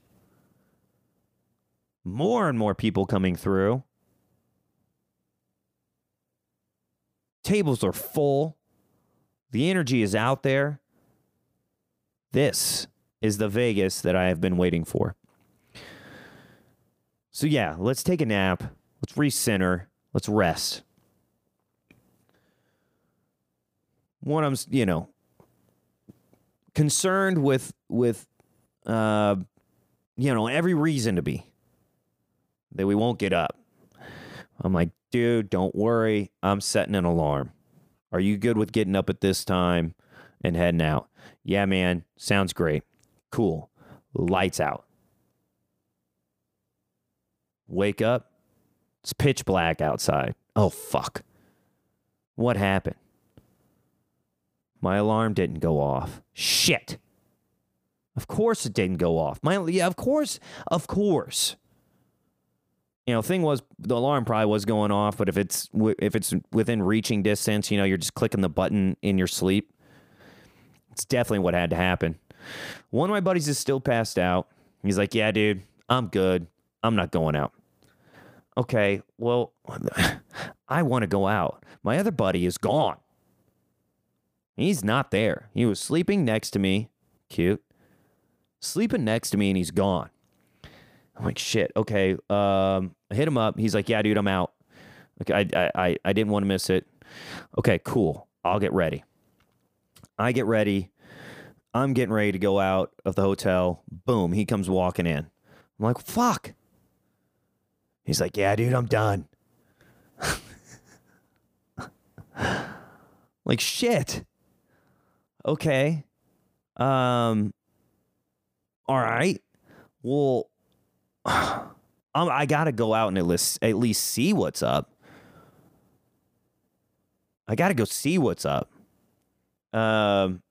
More and more people coming through. Tables are full. The energy is out there. This is the Vegas that I have been waiting for. So, yeah, let's take a nap. Let's recenter. Let's rest. One, I'm, you know, concerned with with uh you know every reason to be that we won't get up i'm like dude don't worry i'm setting an alarm are you good with getting up at this time and heading out? Yeah man. Sounds great. Cool. Lights out. Wake up. It's pitch black outside. Oh fuck. What happened? My alarm didn't go off. Shit. Of course it didn't go off. My yeah, of course, of course. You know, thing was the alarm probably was going off, but if it's if it's within reaching distance, you know, you're just clicking the button in your sleep. It's definitely what had to happen. One of my buddies is still passed out. He's like, "Yeah, dude, I'm good. I'm not going out." Okay, well, I want to go out. My other buddy is gone. He's not there. He was sleeping next to me. Cute. Sleeping next to me and he's gone. I'm like, shit, okay. Um, I hit him up. He's like, yeah, dude, I'm out. Okay, I, I, I didn't want to miss it. Okay, cool. I'll get ready. I get ready. I'm getting ready to go out of the hotel. Boom, he comes walking in. I'm like, fuck. He's like, yeah, dude, I'm done. like, shit. Okay. Um. All right. Well, um, I gotta go out and at least at least see what's up. I gotta go see what's up. Um.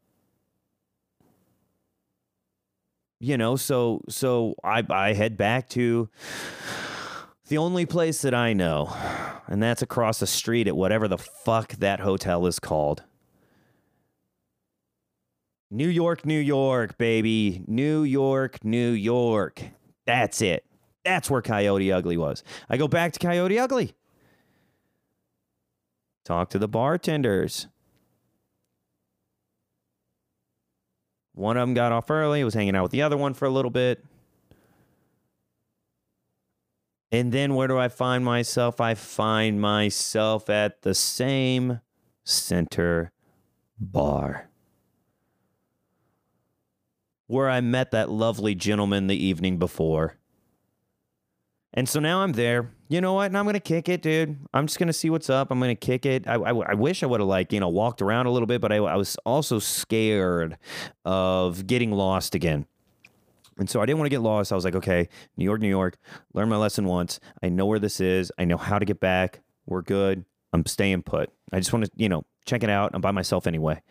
You know, so so I I head back to the only place that I know, and that's across the street at whatever the fuck that hotel is called. New York, New York, baby. New York, New York. That's it. That's where Coyote Ugly was. I go back to Coyote Ugly. Talk to the bartenders. One of them got off early, was hanging out with the other one for a little bit. And then where do I find myself? I find myself at the same center bar where I met that lovely gentleman the evening before. And so now I'm there. You know what? And I'm gonna kick it, dude. I'm just gonna see what's up. I'm gonna kick it. I, I, I wish I would have like you know walked around a little bit, but I, I was also scared of getting lost again. And so I didn't want to get lost. I was like, okay, New York, New York. Learn my lesson once. I know where this is. I know how to get back. We're good. I'm staying put. I just want to you know check it out. I'm by myself anyway.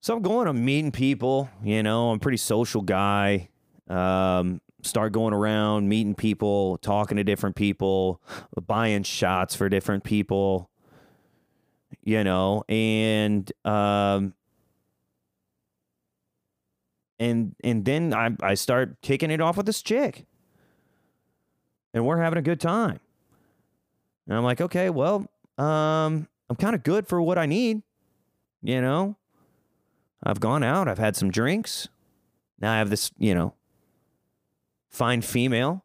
So I'm going, I'm meeting people, you know, I'm a pretty social guy. Um, start going around, meeting people, talking to different people, buying shots for different people, you know, and um and and then I I start kicking it off with this chick. And we're having a good time. And I'm like, okay, well, um, I'm kind of good for what I need, you know. I've gone out, I've had some drinks. Now I have this, you know, fine female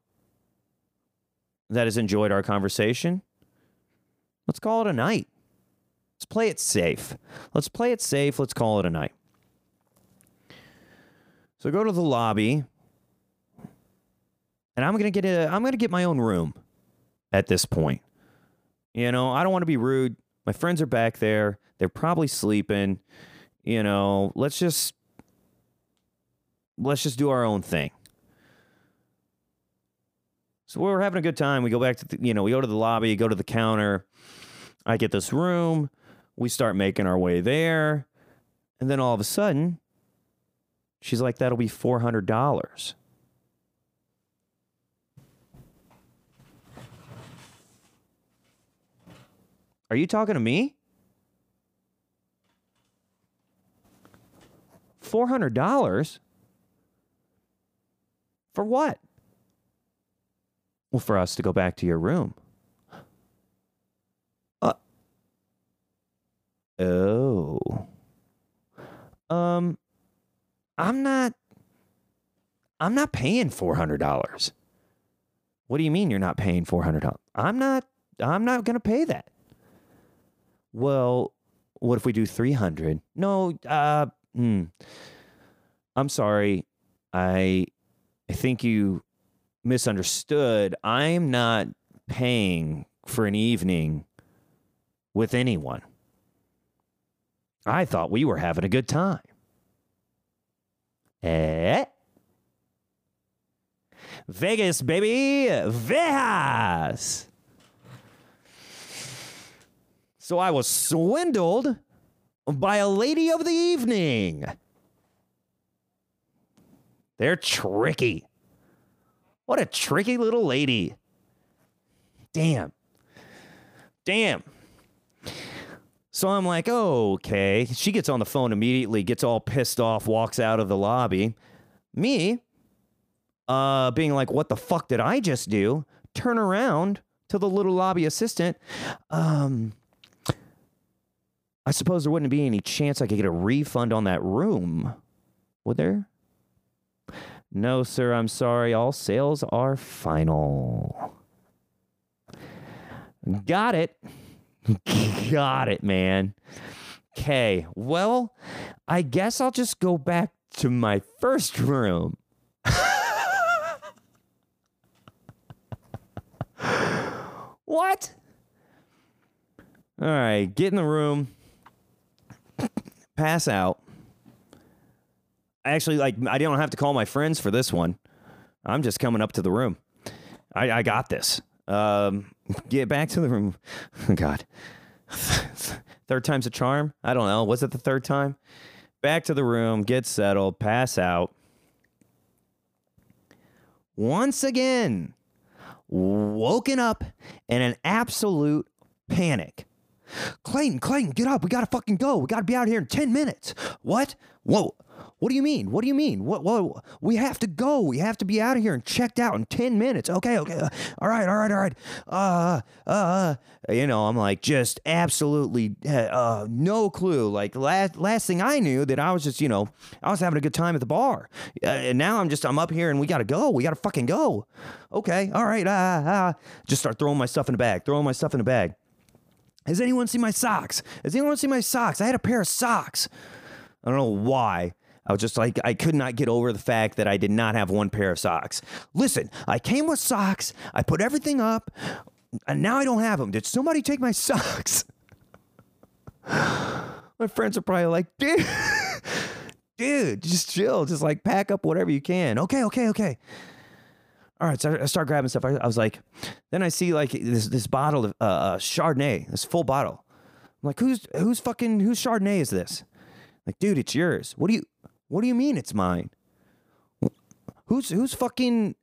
that has enjoyed our conversation. Let's call it a night. Let's play it safe. Let's play it safe. Let's call it a night. So go to the lobby, and I'm gonna get a. I'm gonna get my own room. At this point, you know, I don't want to be rude. My friends are back there. They're probably sleeping you know, let's just let's just do our own thing. So we're having a good time. We go back to the, you know, we go to the lobby, go to the counter. I get this room. We start making our way there. And then all of a sudden, she's like, that'll be $400. Are you talking to me? $400 for what? Well, for us to go back to your room. Uh, oh. Um, I'm not. I'm not paying four hundred dollars. What do you mean you're not paying four hundred dollars? I'm not I'm not to pay that. Well, what if we do 300? No, uh, hmm. I'm sorry. I I think you misunderstood. I'm not paying for an evening with anyone. I thought we were having a good time. Eh? Vegas, baby. Vegas. So I was swindled by a lady of the evening. They're tricky. What a tricky little lady. Damn. Damn. So I'm like, okay. She gets on the phone immediately, gets all pissed off, walks out of the lobby. Me, uh, being like, what the fuck did I just do? Turn around to the little lobby assistant. Um, I suppose there wouldn't be any chance I could get a refund on that room, would there? No, sir, I'm sorry. All sales are final. Got it. Got it, man. Okay, well, I guess I'll just go back to my first room. what? All right, get in the room, pass out. Actually, like, I don't have to call my friends for this one. I'm just coming up to the room. I, I got this. Um, get back to the room. God. third time's a charm? I don't know. Was it the third time? Back to the room, get settled, pass out. Once again, woken up in an absolute panic. Clayton, Clayton, get up. We got to fucking go. We got to be out here in 10 minutes. What? Whoa. What do you mean? What do you mean? What? What? We have to go. We have to be out of here and checked out in ten minutes. Okay, okay. Uh, all right, all right, all right. Uh, uh, you know, I'm like just absolutely uh, uh, no clue. Like last last thing I knew that I was just you know I was having a good time at the bar, uh, and now I'm just I'm up here and we gotta go. We gotta fucking go. Okay, all right. Uh, uh, just start throwing my stuff in the bag. Throwing my stuff in the bag. Has anyone seen my socks? Has anyone seen my socks? I had a pair of socks. I don't know why. I was just like, I could not get over the fact that I did not have one pair of socks. Listen, I came with socks. I put everything up, and now I don't have them. Did somebody take my socks? my friends are probably like, dude, dude, just chill. Just like pack up whatever you can. Okay, okay, okay. All right, so I start grabbing stuff. I, was like, then I see like this this bottle of uh, uh, Chardonnay, this full bottle. I'm like, who's who's fucking whose Chardonnay is this? Like, dude, it's yours. What do you what do you mean it's mine? Who's who's fucking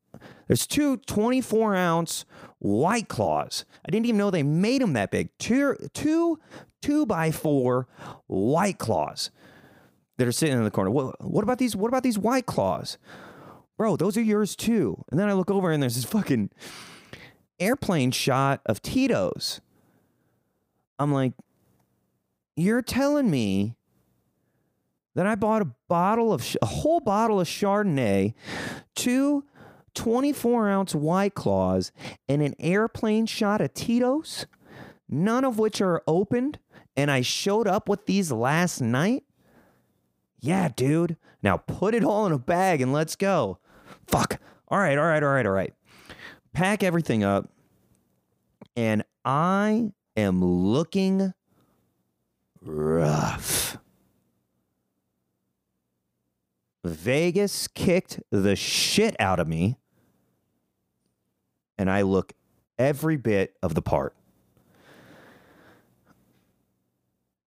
there's two 24 ounce white claws. I didn't even know they made them that big. Two, two, two by four white claws that are sitting in the corner. What, what about these? What about these white claws, bro? Those are yours too. And then I look over and there's this fucking airplane shot of Tito's. I'm like, you're telling me that I bought a bottle of a whole bottle of Chardonnay, two 24 ounce White Claws, and an airplane shot of Tito's, none of which are opened. And I showed up with these last night. Yeah, dude. Now put it all in a bag and let's go. Fuck. All right, all right, all right, all right. Pack everything up. And I am looking rough. Vegas kicked the shit out of me, and I look every bit of the part.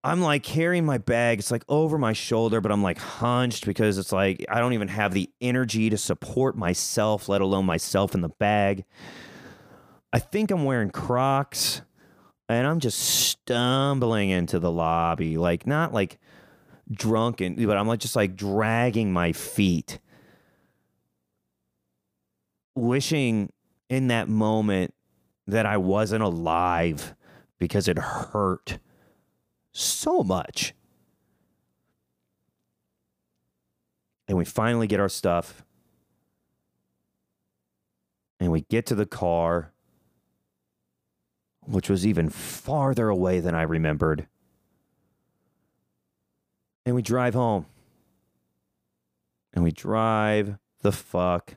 I'm like carrying my bag. It's like over my shoulder, but I'm like hunched because it's like I don't even have the energy to support myself, let alone myself in the bag. I think I'm wearing Crocs and I'm just stumbling into the lobby. Like, not like drunken, but I'm like just like dragging my feet wishing in that moment that I wasn't alive because it hurt so much. And we finally get our stuff. And we get to the car. which was even farther away than I remembered. And we drive home. And we drive the fuck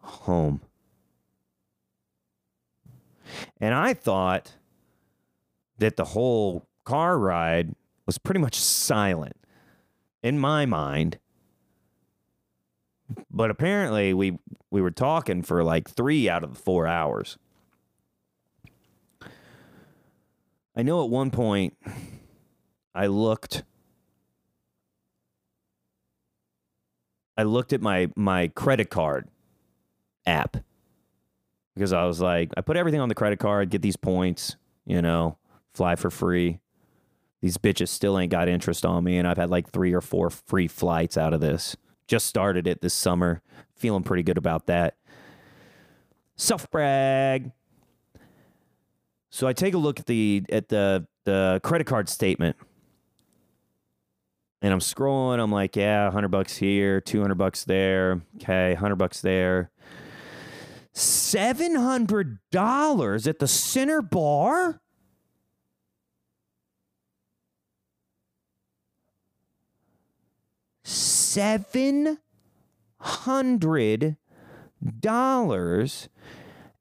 home. And I thought that the whole car ride was pretty much silent in my mind. But apparently we we were talking for like 3 out of the 4 hours. I know at one point I looked I looked at my my credit card app because I was like, I put everything on the credit card, get these points, you know, fly for free. These bitches still ain't got interest on me, and I've had like three or four free flights out of this. Just started it this summer. Feeling pretty good about that. Self brag. So I take a look at the at the the credit card statement. And I'm scrolling, I'm like, yeah, 100 bucks here, 200 bucks there. Okay, 100 bucks there. $700 at the center bar? Seven hundred dollars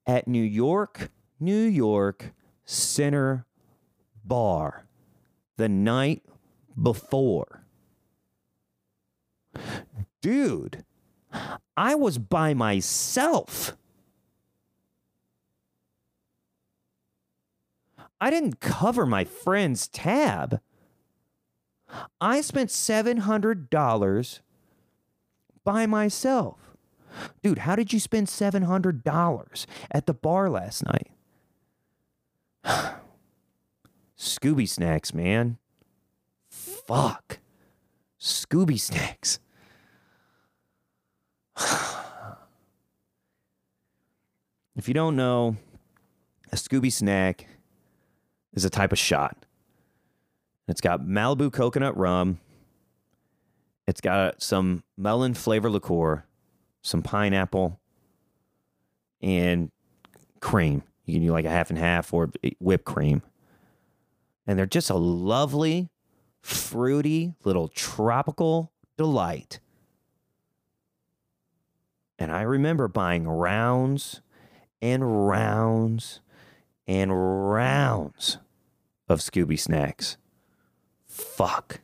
at New York, New York Center Bar the night before. Dude, I was by myself. I didn't cover my friend's tab. I spent $700 by myself. Dude, how did you spend $700 at the bar last night? Scooby snacks, man. Fuck. Scooby snacks. if you don't know, a Scooby snack is a type of shot. It's got Malibu coconut rum. It's got some melon flavor liqueur, some pineapple, and cream. You can do like a half and half or whipped cream. And they're just a lovely, fruity little tropical delight. And I remember buying rounds and rounds and rounds of Scooby snacks. Fuck.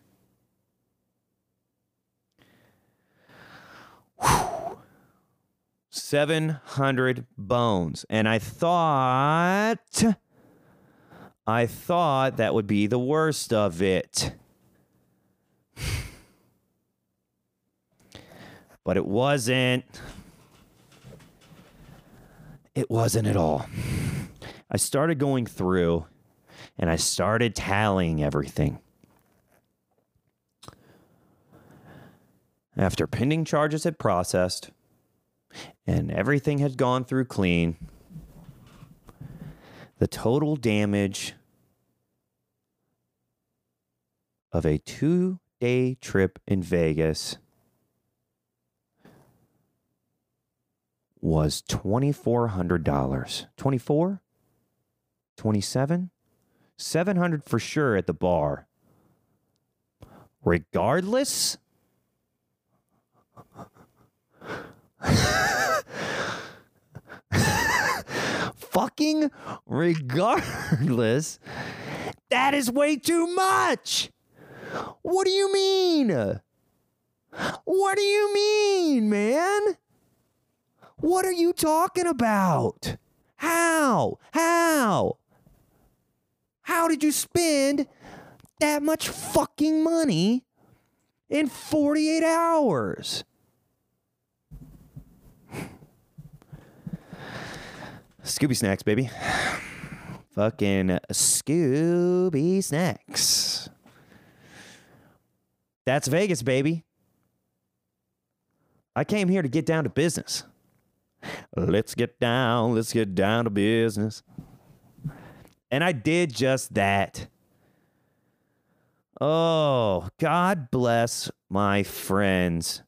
Whew. 700 bones. And I thought. I thought that would be the worst of it. but it wasn't. It wasn't at all. I started going through and I started tallying everything. After pending charges had processed and everything had gone through clean, the total damage of a two day trip in Vegas was $2,400. 24? 27? 700 for sure at the bar. Regardless, fucking regardless, that is way too much. What do you mean? What do you mean, man? What are you talking about? How? How? How did you spend that much fucking money in 48 hours? Scooby Snacks, baby. Fucking Scooby Snacks. That's Vegas, baby. I came here to get down to business. Let's get down, let's get down to business. And I did just that. Oh, God bless my friends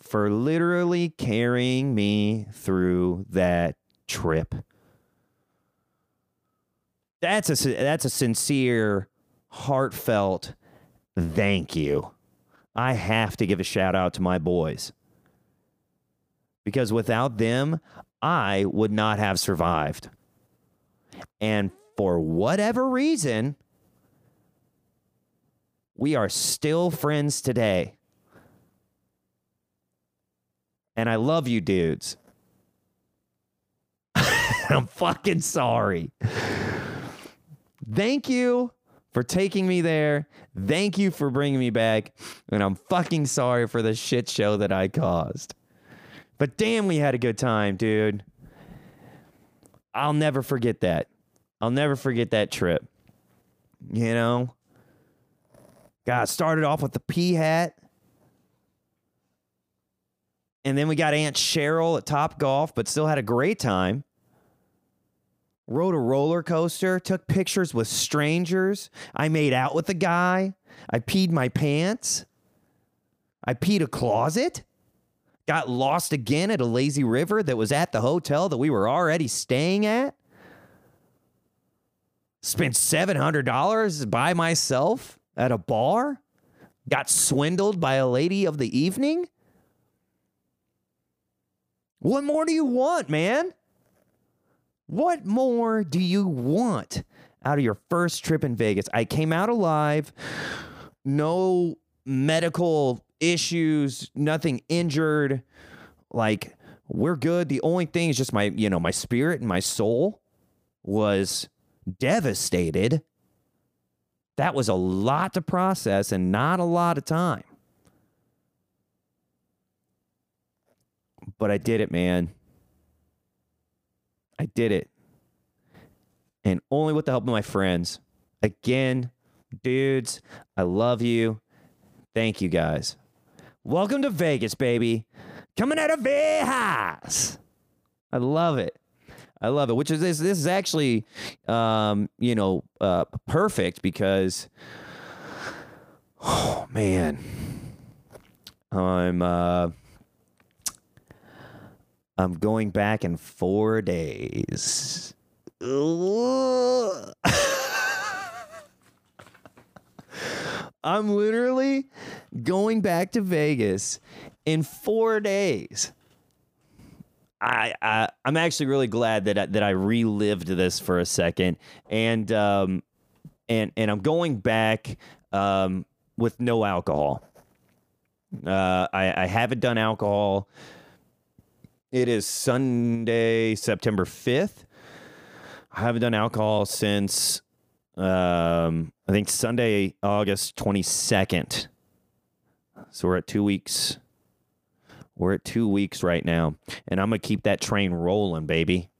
for literally carrying me through that trip. That's a that's a sincere, heartfelt thank you. I have to give a shout out to my boys. Because without them, I would not have survived. And for whatever reason, we are still friends today. And I love you dudes. I'm fucking sorry. Thank you for taking me there. Thank you for bringing me back. And I'm fucking sorry for the shit show that I caused. But damn, we had a good time, dude. I'll never forget that. I'll never forget that trip. You know? God, started off with the P hat. And then we got Aunt Cheryl at Top Golf, but still had a great time. Rode a roller coaster, took pictures with strangers. I made out with a guy. I peed my pants. I peed a closet. Got lost again at a lazy river that was at the hotel that we were already staying at. Spent $700 by myself at a bar. Got swindled by a lady of the evening. What more do you want, man? What more do you want out of your first trip in Vegas? I came out alive, no medical issues, nothing injured. Like, we're good. The only thing is just my, you know, my spirit and my soul was devastated. That was a lot to process and not a lot of time. But I did it, man. I did it. And only with the help of my friends. Again, dudes, I love you. Thank you guys. Welcome to Vegas, baby. Coming out of Vegas. I love it. I love it. Which is this? This is actually, um, you know, uh, perfect because, oh man, I'm uh, I'm going back in four days. I'm literally going back to Vegas in four days. I, I I'm actually really glad that I, that I relived this for a second, and um, and and I'm going back um, with no alcohol. Uh, I, I haven't done alcohol. It is Sunday, September 5th. I haven't done alcohol since um, I think Sunday, August 22nd. So we're at two weeks. We're at two weeks right now. And I'm going to keep that train rolling, baby.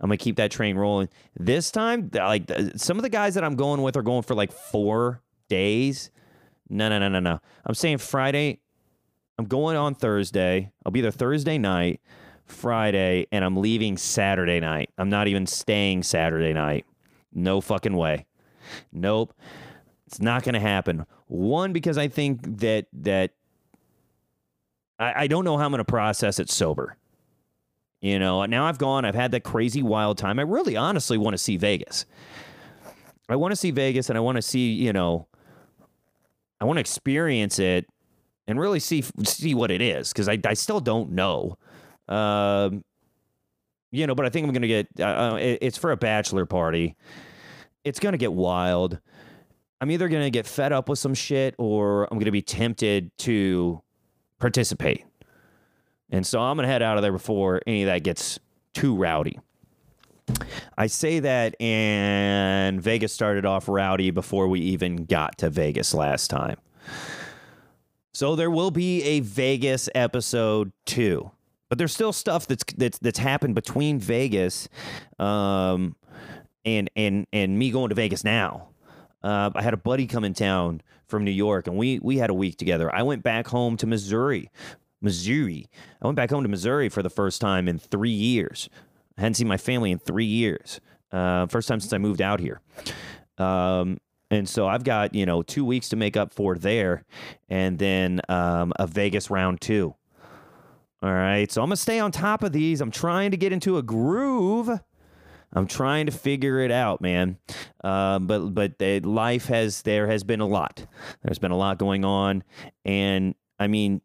I'm going to keep that train rolling. This time, like some of the guys that I'm going with are going for like four days. No, no, no, no, no. I'm saying Friday. I'm going on Thursday. I'll be there Thursday night, Friday, and I'm leaving Saturday night. I'm not even staying Saturday night. No fucking way. Nope. It's not going to happen. One, because I think that that I, I don't know how I'm going to process it sober. You know, now I've gone, I've had that crazy wild time. I really honestly want to see Vegas. I want to see Vegas and I want to see, you know, I want to experience it and really see see what it is because I, I still don't know. Um, you know, but I think I'm to get uh, uh it's for a bachelor party. It's to get wild. I'm either to get fed up with some shit or I'm to be tempted to participate. And so I'm to head out of there before any of that gets too rowdy. I say that, and Vegas started off rowdy before we even got to Vegas last time. So there will be a Vegas episode two, but there's still stuff that's that's that's happened between Vegas, um, and and and me going to Vegas now. Uh, I had a buddy come in town from New York, and we we had a week together. I went back home to Missouri, Missouri. I went back home to Missouri for the first time in three years. I hadn't seen my family in three years. Uh, first time since I moved out here. Um, and so I've got you know two weeks to make up for there, and then um, a Vegas round two. All right, so I'm gonna stay on top of these. I'm trying to get into a groove. I'm trying to figure it out, man. Um, but but life has there has been a lot. There's been a lot going on, and I mean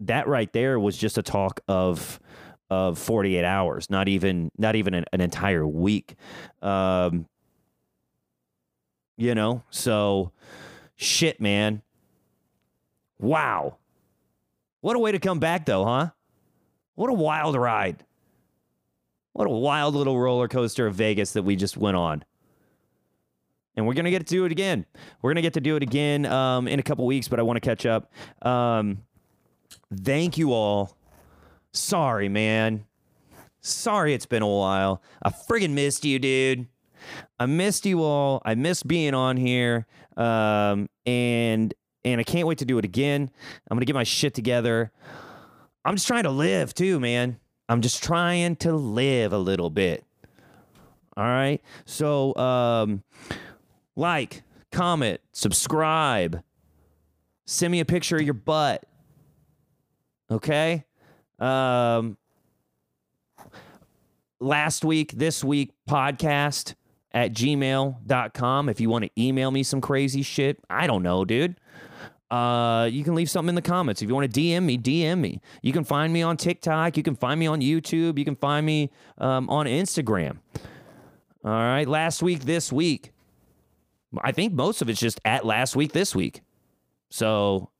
that right there was just a talk of of 48 hours, not even not even an, an entire week. Um, you know, so shit, man. Wow. What a way to come back, though, huh? What a wild ride. What a wild little roller coaster of Vegas that we just went on. And we're going to get to do it again. We're going to get to do it again um, in a couple weeks, but I want to catch up. Um, thank you all. Sorry, man. Sorry it's been a while. I friggin' missed you, dude. I missed you all. I missed being on here. Um, and and I can't wait to do it again. I'm gonna get my shit together. I'm just trying to live too, man. I'm just trying to live a little bit. All right. So um like, comment, subscribe. Send me a picture of your butt. Okay? Um last week, this week podcast at gmail.com if you want to email me some crazy shit. I don't know, dude. Uh, you can leave something in the comments. If you want to DM me, DM me. You can find me on TikTok. You can find me on YouTube. You can find me um, on Instagram. All right. Last week, this week. I think most of it's just at last week, this week. So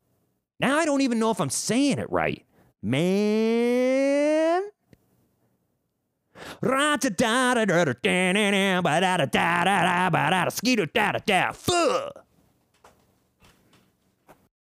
now I don't even know if I'm saying it right. Man. Fuck.